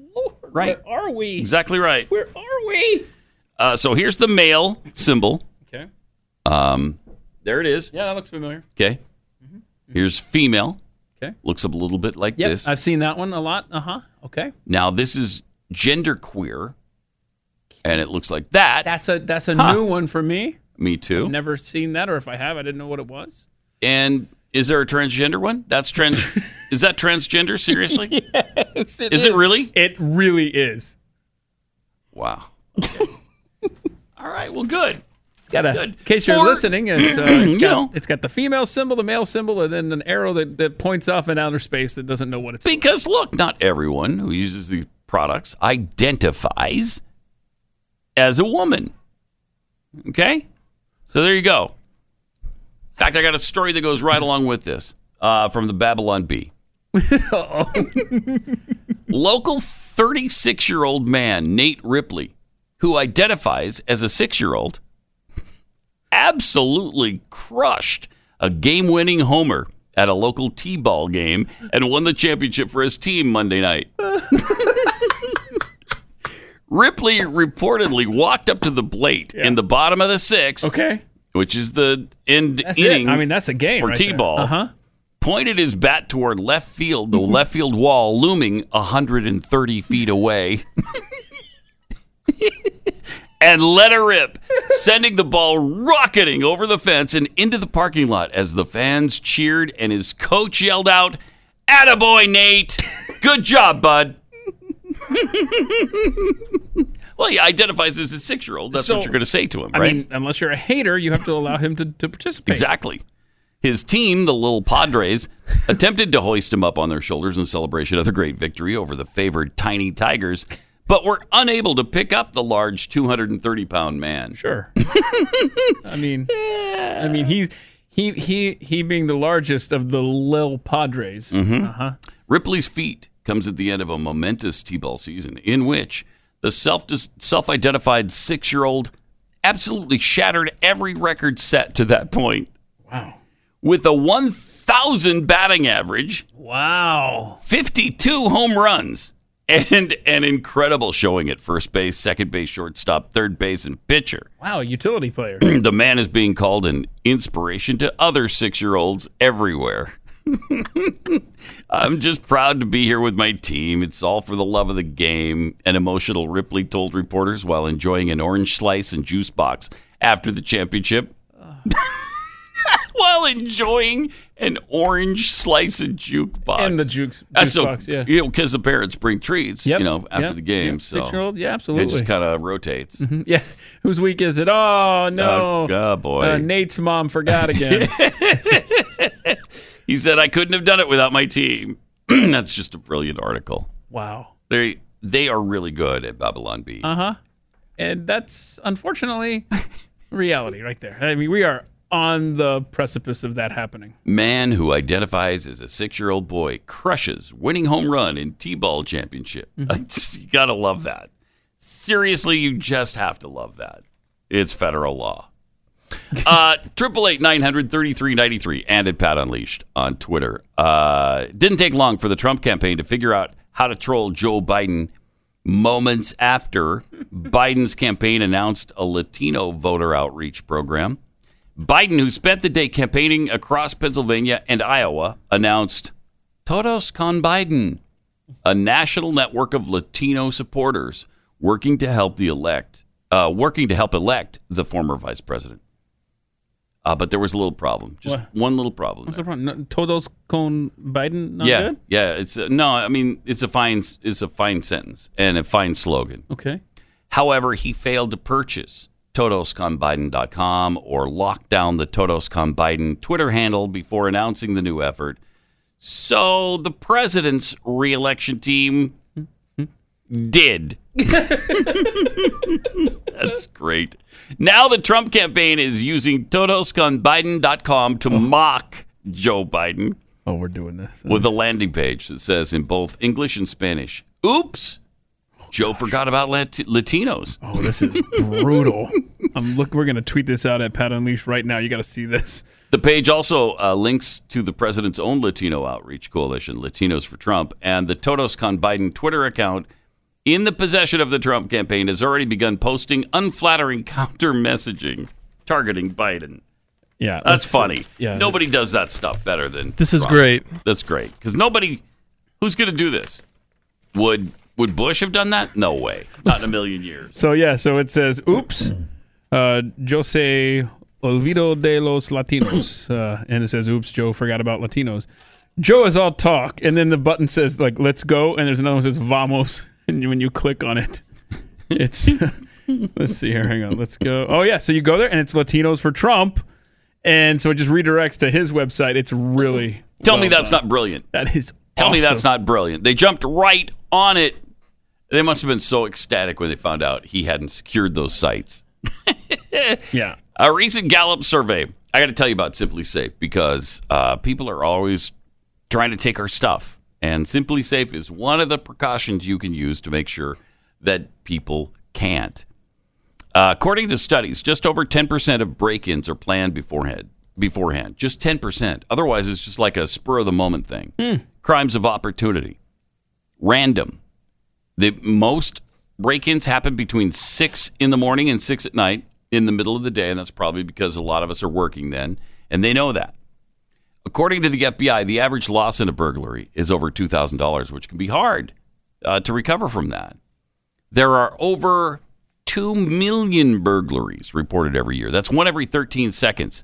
right. Where are we? Exactly right. Where are we? Uh, so here's the male symbol. Okay. Um, there it is. Yeah, that looks familiar. Okay. Here's female. Okay. Looks a little bit like Yep, this. I've seen that one a lot. Uh huh. Okay. Now this is genderqueer, and it looks like that. That's a that's a Huh. new one for me. Me too. Never seen that, or if I have, I didn't know what it was. And is there a transgender one? That's trans. is that transgender? Seriously? Yes, it Is it really? It really is. Wow. Okay. All right. Well, good. Got a, Good. in case you're listening, it's, uh, it's You know. it's got the female symbol, the male symbol, and then an arrow that, that points off in outer space that doesn't know what it's. Because look, not everyone who uses these products identifies as a woman. Okay? So there you go. In fact, I got a story that goes right along with this uh, from the Babylon Bee. Local 36 year old man, Nate Ripley, who identifies as a six year old, absolutely crushed a game winning homer at a local T ball game and won the championship for his team Monday night. Ripley reportedly walked up to the plate in the bottom of the sixth, Okay. which is the end That's inning it. I mean, that's a game for right T ball. Uh huh. Pointed his bat toward left field, the left field wall looming 130 feet away. and let her rip, sending the ball rocketing over the fence and into the parking lot as the fans cheered and his coach yelled out, Attaboy, Nate! Good job, bud. well, he identifies as a six year old. That's So, what you're going to say to him, right? I mean, unless you're a hater, you have to allow him to, to participate. Exactly. His team, the little Padres, attempted to hoist him up on their shoulders in celebration of the great victory over the favored Tiny Tigers, but we were unable to pick up the large 230 pound man. Sure. I mean, I mean, he's he he he being the largest of the Lil Padres. Mhm. Uh huh. Ripley's feat comes at the end of a momentous T-ball season in which the self self-identified six-year-old absolutely shattered every record set to that point. Wow. With a 1,000 batting average, Wow. 52 home runs, and an incredible showing at first base, second base, shortstop, third base, and pitcher. Wow. Utility player. the man is being called an inspiration to other six-year-olds everywhere. I'm just proud to be here with my team. It's all for the love of the game. An emotional Ripley told reporters while enjoying an orange slice and juice box after the championship. while enjoying an orange slice and jukebox. And the jukes- juice so, box, yeah. You know, because the parents bring treats, Yep, you know, after yep, the game. yep. So Six-year-old? Yeah, absolutely, It just kind of rotates. Mhm. Yeah. Whose week is it? Oh no. Oh, oh, boy. Uh, Nate's mom forgot again. He said, I couldn't have done it without my team. That's just a brilliant article. wow. They they are really good at Babylon Bee. Uh huh. And that's unfortunately reality right there. I mean, we are on the precipice of that happening. Man who identifies as a six year old boy crushes winning home run in T ball championship. Mm-hmm. You got to love that. Seriously, you just have to love that. It's federal law. Uh, Triple eight nine hundred thirty three ninety three and at Pat Unleashed on Twitter. Uh, didn't take long for the Trump campaign to figure out how to troll Joe Biden. Moments after Biden's campaign announced a Latino voter outreach program, Biden, who spent the day campaigning across Pennsylvania and Iowa, announced Todos con Biden, a national network of Latino supporters working to help the elect, uh, working to help elect the former vice president. Uh, but there was a little problem, just What? one little problem. What's the problem? No- Todos con Biden? Not yeah, good? yeah. It's uh, no. I mean, it's a fine. It's a fine sentence and a fine slogan. Okay. However, he failed to purchase TodosConBiden.com or lock down the TodosCon Biden Twitter handle before announcing the new effort. So the president's reelection team did. That's great. Now the Trump campaign is using TodosConBiden.com to oh. mock Joe Biden Oh, we're doing this. with a landing page that says in both English and Spanish, "Oops, Joe forgot about Lat- Latinos." Oh, this is brutal. I'm look. We're gonna tweet this out at Pat Unleashed right now. You got to see this. The page also uh, links to the president's own Latino outreach coalition, Latinos for Trump, and the TodosCon Biden Twitter account in the possession of the Trump campaign has already begun posting unflattering counter messaging targeting Biden. Yeah, That's, funny. Yeah, nobody does that stuff better than This is Trump. great. That's great because nobody who's going to do this would would Bush have done that? No way, not in a million years. So yeah, so it says, "Oops, uh, Jose olvido de los Latinos," uh, and it says, "Oops, Joe forgot about Latinos." Joe is all talk, and then the button says like "Let's go," and there's another one that says "Vamos," and when you click on it, it's let's see here. Hang on, let's go. Oh yeah, so you go there, and it's Latinos for Trump, and so it just redirects to his website. It's really Tell me that's done. not brilliant. That is. Tell me that's not brilliant. They jumped right on it. They must have been so ecstatic when they found out he hadn't secured those sites. Yeah. A recent Gallup survey. I got to tell you about SimpliSafe because uh, people are always trying to take our stuff, and SimpliSafe is one of the precautions you can use to make sure that people can't. Uh, according to studies, just over 10% of break-ins are planned beforehand. Beforehand, just 10%. Otherwise, it's just like a spur of the moment thing. Crimes of opportunity, random. The most break-ins happen between six in the morning and six at night in the middle of the day, and that's probably because a lot of us are working then, and they know that. According to the FBI, the average loss in a burglary is over two thousand dollars, which can be hard uh, to recover from that. There are over two million burglaries reported every year. That's one every thirteen seconds.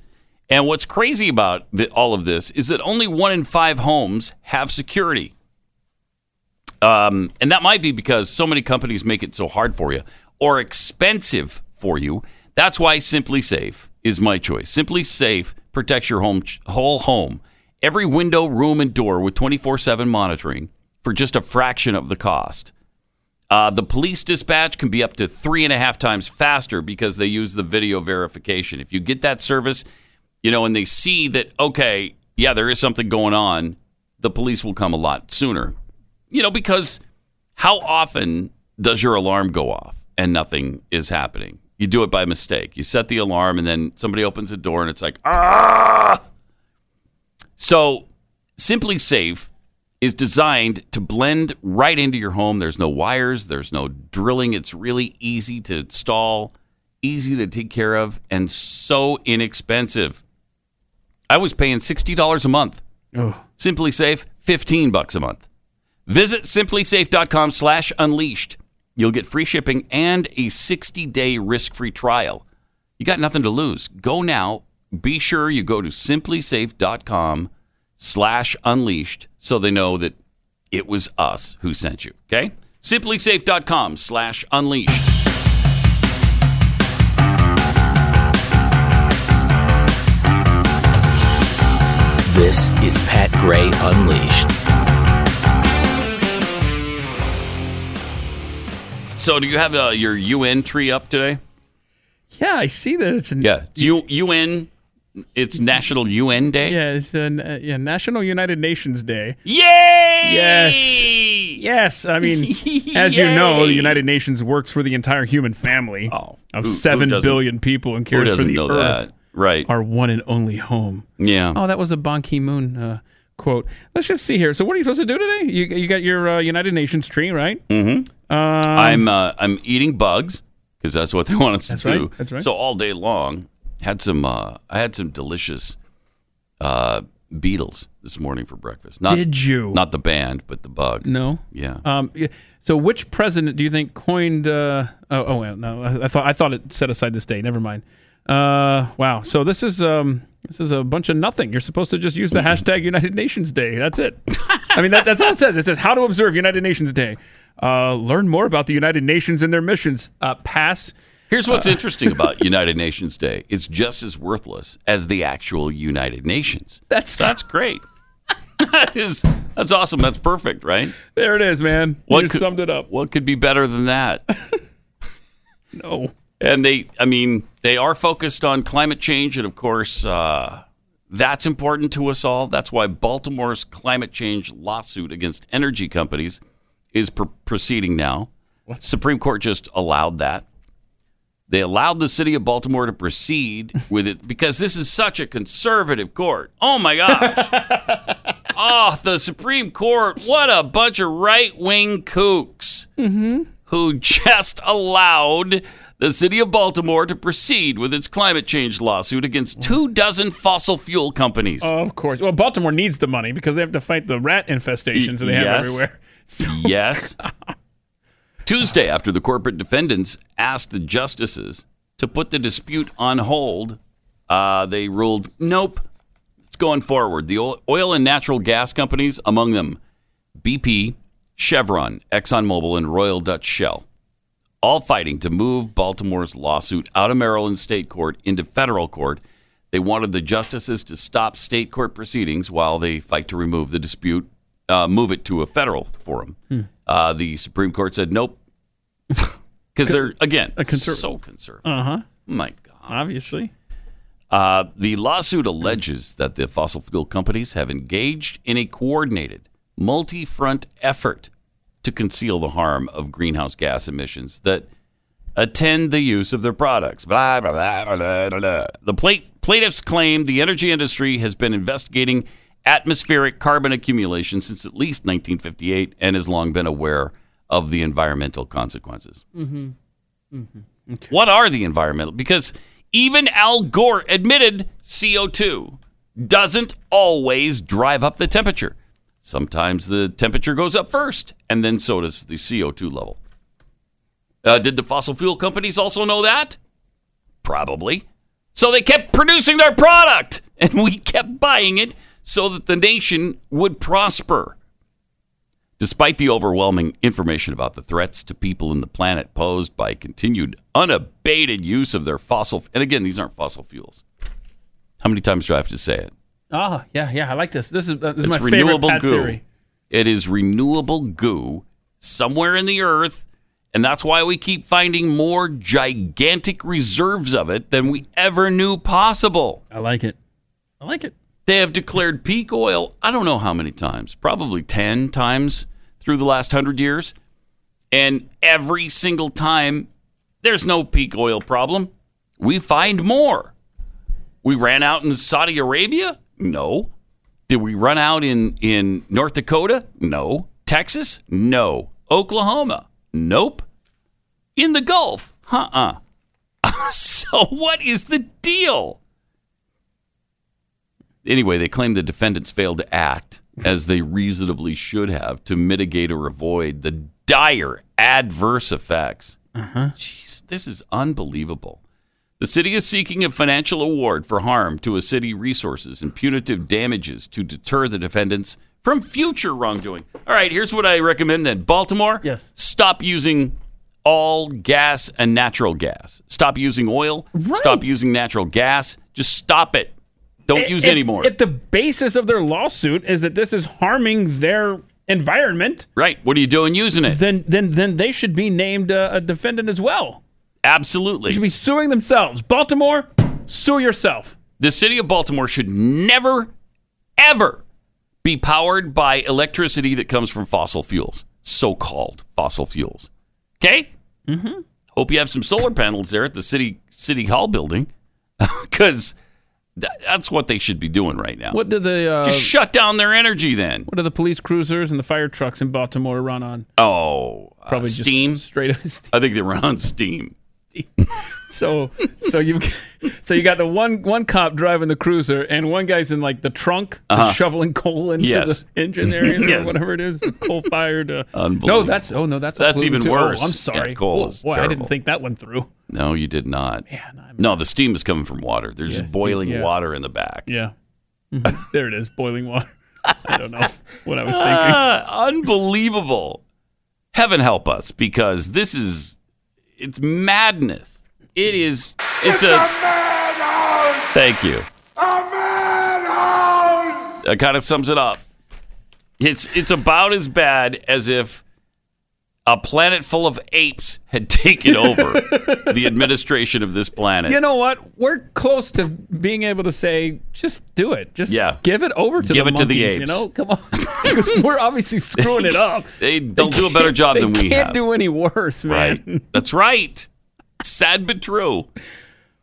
And what's crazy about the, all of this is that only one in five homes have security. Um, and that might be because so many companies make it so hard for you or expensive for you. That's why SimpliSafe is my choice. SimpliSafe protects your home, whole home, every window, room, and door with 24 7 monitoring for just a fraction of the cost. Uh, the police dispatch can be up to three and a half times faster because they use the video verification. If you get that service, you know, and they see that, okay, yeah, there is something going on, the police will come a lot sooner. You know, because how often does your alarm go off and nothing is happening? You do it by mistake. You set the alarm and then somebody opens the door and it's like, ah! So, SimpliSafe is designed to blend right into your home. There's no wires, there's no drilling. It's really easy to install, easy to take care of, and so inexpensive. I was paying $60 a month. SimpliSafe, 15 bucks a month. Visit simplisafe.com slash unleashed. You'll get free shipping and a 60-day risk-free trial. You got nothing to lose. Go now. Be sure you go to simplisafe.com slash unleashed so they know that it was us who sent you. Okay? Simplisafe.com slash unleashed. This is Pat Gray Unleashed. So do you have uh, your UN tree up today? Yeah, I see that it's in Yeah, it's U- UN It's National UN Day. Yeah, it's uh, n- uh, yeah, National United Nations Day. Yay! Yes. Yes. I mean, as you know, the United Nations works for the entire human family of who- who seven doesn't- billion people and who cares for doesn't the know Earth. that? Right. Our one and only home. Yeah. Oh, that was a Ban Ki Moon uh, quote. Let's just see here. So, what are you supposed to do today? You, you got your uh, United Nations tree, right? Mm-hmm. Um, I'm uh, I'm eating bugs because that's what they want us to do. that's right. So all day long, had some. Uh, I had some delicious uh, beetles this morning for breakfast. Not, Did you? Not the band, but the bug. No. Yeah. Um. So, which president do you think coined? Uh, oh, oh, well, no. I, I thought I thought it set aside this day. Never mind. Uh, wow. So this is um, this is a bunch of nothing. You're supposed to just use the hashtag United Nations Day. That's it. I mean, that, that's all it says. It says how to observe United Nations Day. Uh, learn more about the United Nations and their missions. Uh, pass. Here's what's Uh, interesting about United Nations Day. It's just as worthless as the actual United Nations. That's that's great. that is that's awesome. That's perfect, right? There it is, man. What you could- summed it up. What could be better than that? No. And they, I mean, they are focused on climate change, and of course, uh, that's important to us all. That's why Baltimore's climate change lawsuit against energy companies is pr- proceeding now. Supreme Court just allowed that. They allowed the city of Baltimore to proceed with it because this is such a conservative court. Oh my gosh. oh, the Supreme Court, what a bunch of right wing kooks Mm-hmm. who just allowed the city of Baltimore to proceed with its climate change lawsuit against two dozen fossil fuel companies. Of course. Well, Baltimore needs the money because they have to fight the rat infestations that they have everywhere. Yes. Tuesday, after the corporate defendants asked the justices to put the dispute on hold, uh, they ruled nope, it's going forward. The oil- oil and natural gas companies, among them BP, Chevron, ExxonMobil, and Royal Dutch Shell, all fighting to move Baltimore's lawsuit out of Maryland state court into federal court. They wanted the justices to stop state court proceedings while they fight to remove the dispute, uh, move it to a federal forum. Hmm. Uh, the Supreme Court said nope, because they're again A conser- so conservative. Uh huh. My God. Obviously. Uh, the lawsuit alleges that the fossil fuel companies have engaged in a coordinated, multi front effort to conceal the harm of greenhouse gas emissions that attend the use of their products. Blah, blah, blah, blah, blah, blah. The pla- plaintiffs claim the energy industry has been investigating atmospheric carbon accumulation since at least 1958 and has long been aware of the environmental consequences. Mm-hmm. Mm-hmm. What are the environmental? Because even Al Gore admitted CO2 doesn't always drive up the temperature. Sometimes the temperature goes up first, and then so does the CO2 level. Uh, did the fossil fuel companies also know that? Probably. So they kept producing their product, and we kept buying it so that the nation would prosper. Despite the overwhelming information about the threats to people and the planet posed by continued unabated use of their fossil, and again, these aren't fossil fuels. How many times do I have to say it? Ah, yeah, yeah. I like this. This is, uh, this is it's my favorite renewable Pat goo. theory. It is renewable goo somewhere in the earth, and that's why we keep finding more gigantic reserves of it than we ever knew possible. I like it. I like it. They have declared peak oil, I don't know how many times, probably 10 times through the last 100 years. And every single time, there's no peak oil problem. We find more. We ran out in Saudi Arabia? No. Did we run out in, in North Dakota? No. Texas? No. Oklahoma? Nope. In the Gulf? Uh uh so, what is the deal? Anyway, they claim the defendants failed to act as they reasonably should have to mitigate or avoid the dire adverse effects. Uh-huh. Jeez, this is unbelievable. The city is seeking a financial award for harm to a city resources and punitive damages to deter the defendants from future wrongdoing. All right, here's what I recommend then. Baltimore, yes. stop using all gas and natural gas. Stop using oil. Stop using natural gas. Just stop it. Don't use If- any more. If the basis of their lawsuit is that this is harming their environment, right? What are you doing using it? Then, then, then they should be named uh, a defendant as well. Absolutely. They should be suing themselves. Baltimore, sue yourself. The city of Baltimore should never, ever be powered by electricity that comes from fossil fuels, so called fossil fuels. Okay? Mm-hmm. Hope you have some solar panels there at the city city hall building because that's what they should be doing right now. What do the uh, Just shut down their energy then. what do the police cruisers and the fire trucks in Baltimore run on? Oh, uh, Probably just steam. straight up I think they run on steam. So so you so you got the one one cop driving the cruiser and one guy's in like the trunk Uh-huh. shoveling coal into Yes. the engine area or whatever it is, coal fired. Uh, no, that's oh no, that's That's even too. Oh, worse. I'm Yeah, sorry. coal Oh, is boy, I didn't think that one through. No, you did not. Man, no, the steam is coming from water. There's boiling yeah. water in the back. Yeah, Mhm. there it is, boiling water. I don't know what I was thinking. Ah, unbelievable. Heaven help us because this is it's madness. It is it's a Thank you. A That kind of sums it up. It's it's about as bad as if a planet full of apes had taken over the administration of this planet. You know what? We're close to being able to say, just do it. Just Yeah. give it over to Give the it to the monkeys, You know, come on, because we're obviously screwing it up. They they'll do a better job than we can't have. do any worse, man. Right. That's right. Sad but true.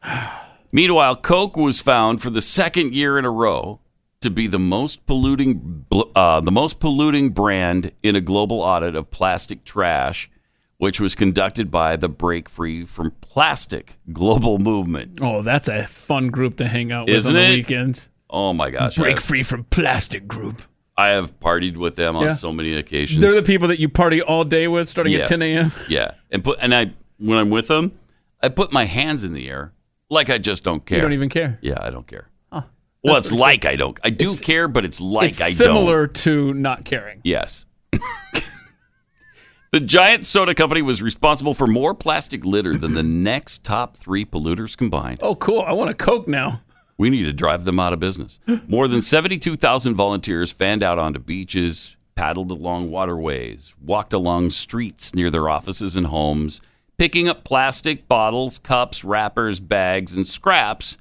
Meanwhile, Coke was found for the second year in a row to be the most polluting uh, the most polluting brand in a global audit of plastic trash, which was conducted by the Break Free from Plastic global movement. Oh, that's a fun group to hang out with Isn't on the it? weekends. Oh my gosh. Break have, free from plastic group. I have partied with them on Yeah. so many occasions. They're the people that you party all day with, starting Yes. at 10 a.m. Yeah. And put and I when I'm with them, I put my hands in the air like I just don't care. You don't even care. Yeah, I don't care. Well, it's like I don't. I do care, but it's like it's I similar don't. Similar to not caring. Yes. the giant soda company was responsible for more plastic litter than the next top three polluters combined. Oh, cool. I want a Coke now. We need to drive them out of business. More than 72,000 volunteers fanned out onto beaches, paddled along waterways, walked along streets near their offices and homes, picking up plastic bottles, cups, wrappers, bags, and scraps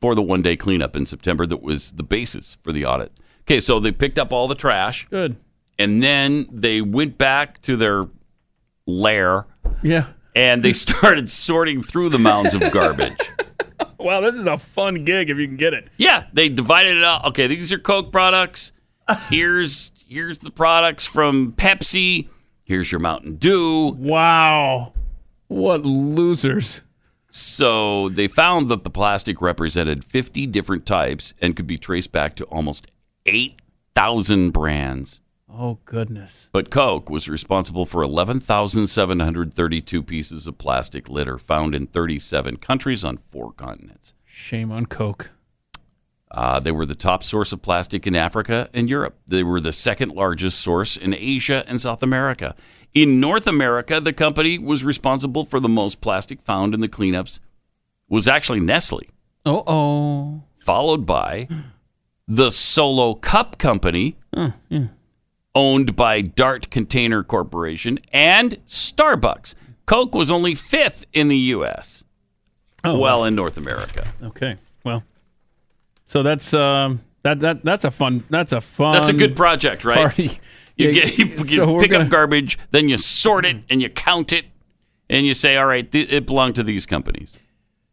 for the one day cleanup in September that was the basis for the audit. Okay, so they picked up all the trash. Good. And then they went back to their lair Yeah. and they started sorting through the mounds of garbage. Wow, this is a fun gig if you can get it. Yeah, they divided it up. Okay, these are Coke products. Here's here's the products from Pepsi. Here's your Mountain Dew. Wow. What losers. So they found that the plastic represented 50 different types and could be traced back to almost 8,000 brands. Oh, goodness. But Coke was responsible for 11,732 pieces of plastic litter found in 37 countries on four continents. Shame on Coke. Uh, they were the top source of plastic in Africa and Europe. They were the second largest source in Asia and South America. In North America, the company was responsible for the most plastic found in the cleanups. Was actually Nestle, Uh oh. followed by the Solo Cup Company, owned by Dart Container Corporation, and Starbucks. Coke was only fifth in the U.S. Oh, well, in North America. Okay. Well, so that's um that that that's a fun that's a fun That's a good project, right? party. You, Yeah, get, you, you so we're pick gonna- up garbage, then you sort it and you count it, and you say, "All right, th- it belonged to these companies,"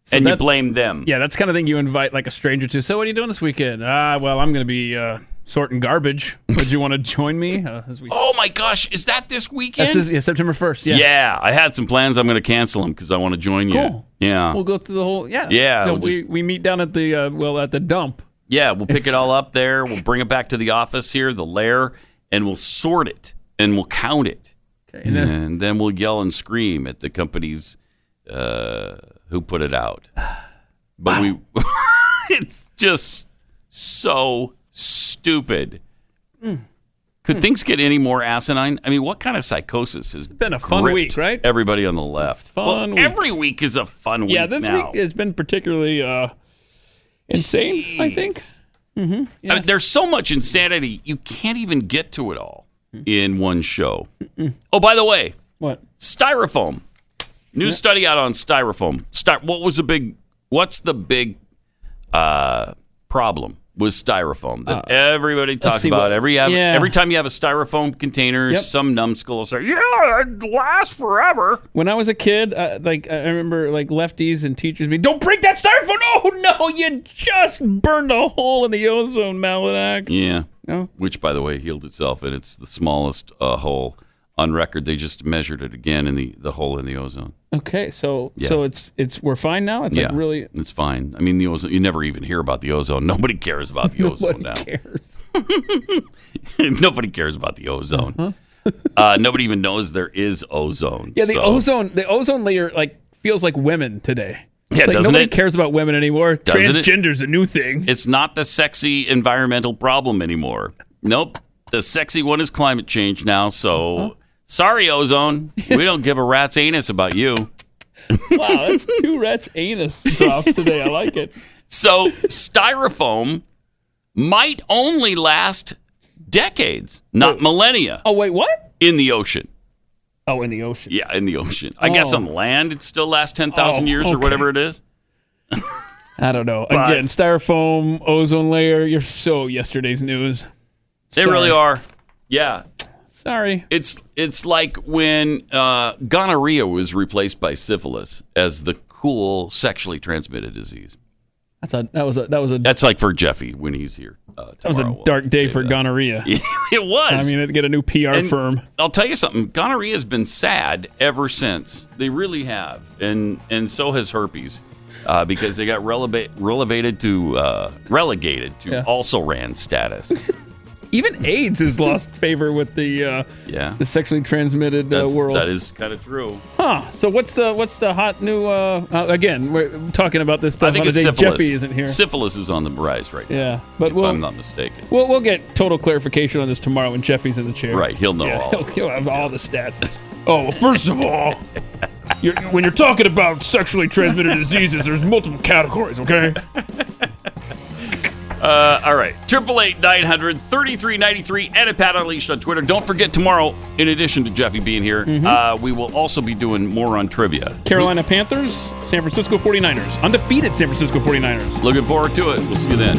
So and you blame them. Yeah, that's the kind of thing you invite like a stranger to. So what are you doing this weekend? Ah, well, I'm going to be uh, sorting garbage. Would you want to join me? Uh, as we Oh my gosh, is that this weekend? This, yeah, September 1st. Yeah. yeah. I had some plans. I'm going to cancel them because I want to join you. Cool. Yeah, We'll go through the whole yeah. Yeah, we'll we we meet down at the uh, well at the dump. yeah. We'll pick it all up there. We'll bring it back to the office here, the lair, and we'll sort it and we'll count it, Okay. And and, then, then we'll yell and scream at the companies uh, who put it out. But we, it's just so stupid. Hmm. Could things get any more asinine? I mean, what kind of psychosis has been a fun week, right? Everybody on the left. Fun well, week. every week is a fun week. yeah, this now. week has been particularly uh, insane. I think. Mm-hmm. I mean, there's so much insanity, you can't even get to it all in one show. Oh, by the way, What? styrofoam. New Yeah. study out on styrofoam. Sty- what was the big? What's the big uh, problem was styrofoam that Uh, everybody talks about. what- every have, yeah. every time you have a styrofoam container, Yep. some numbskull will say, "Yeah, it lasts forever." When I was a kid, uh, like I remember, like lefties and teachers me, "Don't break that styrofoam!" Oh no, you just burned a hole in the ozone, Malinak. Yeah. No? Which, by the way, healed itself, and it's the smallest uh, hole on record. They just measured it again in the, the hole in the ozone. Okay, so Yeah. so it's it's we're fine now. It's yeah, like really it's fine. I mean, the ozone. You never even hear about the ozone. Nobody cares about the ozone now. nobody now. cares. Nobody cares about the ozone. uh nobody even knows there is ozone. Yeah, the so- ozone the ozone layer like feels like women today. Yeah, It's like doesn't nobody it? cares about women anymore. Doesn't it? Transgender's a new thing. It's not the sexy environmental problem anymore. Nope. The sexy one is climate change now. So sorry, ozone. We don't give a rat's anus about you. wow, that's two rats anus drops today. I like it. So styrofoam might only last decades, not oh. millennia. Oh wait, what? In the ocean. Oh, in the ocean. Yeah, in the ocean. I guess Oh. on land it still lasts ten thousand Oh, years or whatever it is. I don't know. But- Again, styrofoam, ozone layer. You're so yesterday's news. They Sorry. really are. Yeah. Sorry. It's it's like when uh, gonorrhea was replaced by syphilis as the cool sexually transmitted disease. That's a that was a that was a That's like for Jeffy when he's here. Uh, that was a tomorrow. dark day for gonorrhea. it was. I mean, to get a new PR And firm. I'll tell you something. Gonorrhea has been sad ever since. They really have, and and so has herpes, uh, because they got releva- relegated to uh, relegated to Yeah. also ran status. Even AIDS has lost favor with the uh, Yeah, the sexually transmitted uh, world. that is kind of true. Huh. So what's the what's the hot new? Uh, uh, again, we're talking about this stuff I think it's syphilis. Jeffy isn't here. Syphilis is on the rise right now. Yeah, but if we'll I'm not mistaken. we'll we'll get total clarification on this tomorrow when Jeffy's in the chair. Right, he'll know Yeah, all He'll, he'll have all the stats. Oh, well, first of all, you're, when you're talking about sexually transmitted diseases, there's multiple categories. Okay. Uh, all right. Triple eight nine hundred thirty three ninety three and at Pat Unleashed on Twitter. Don't forget tomorrow, in addition to Jeffy being here, Mm-hmm. uh, we will also be doing more on trivia. Carolina Panthers, San Francisco 49ers, undefeated San Francisco 49ers. Looking forward to it. We'll see you then.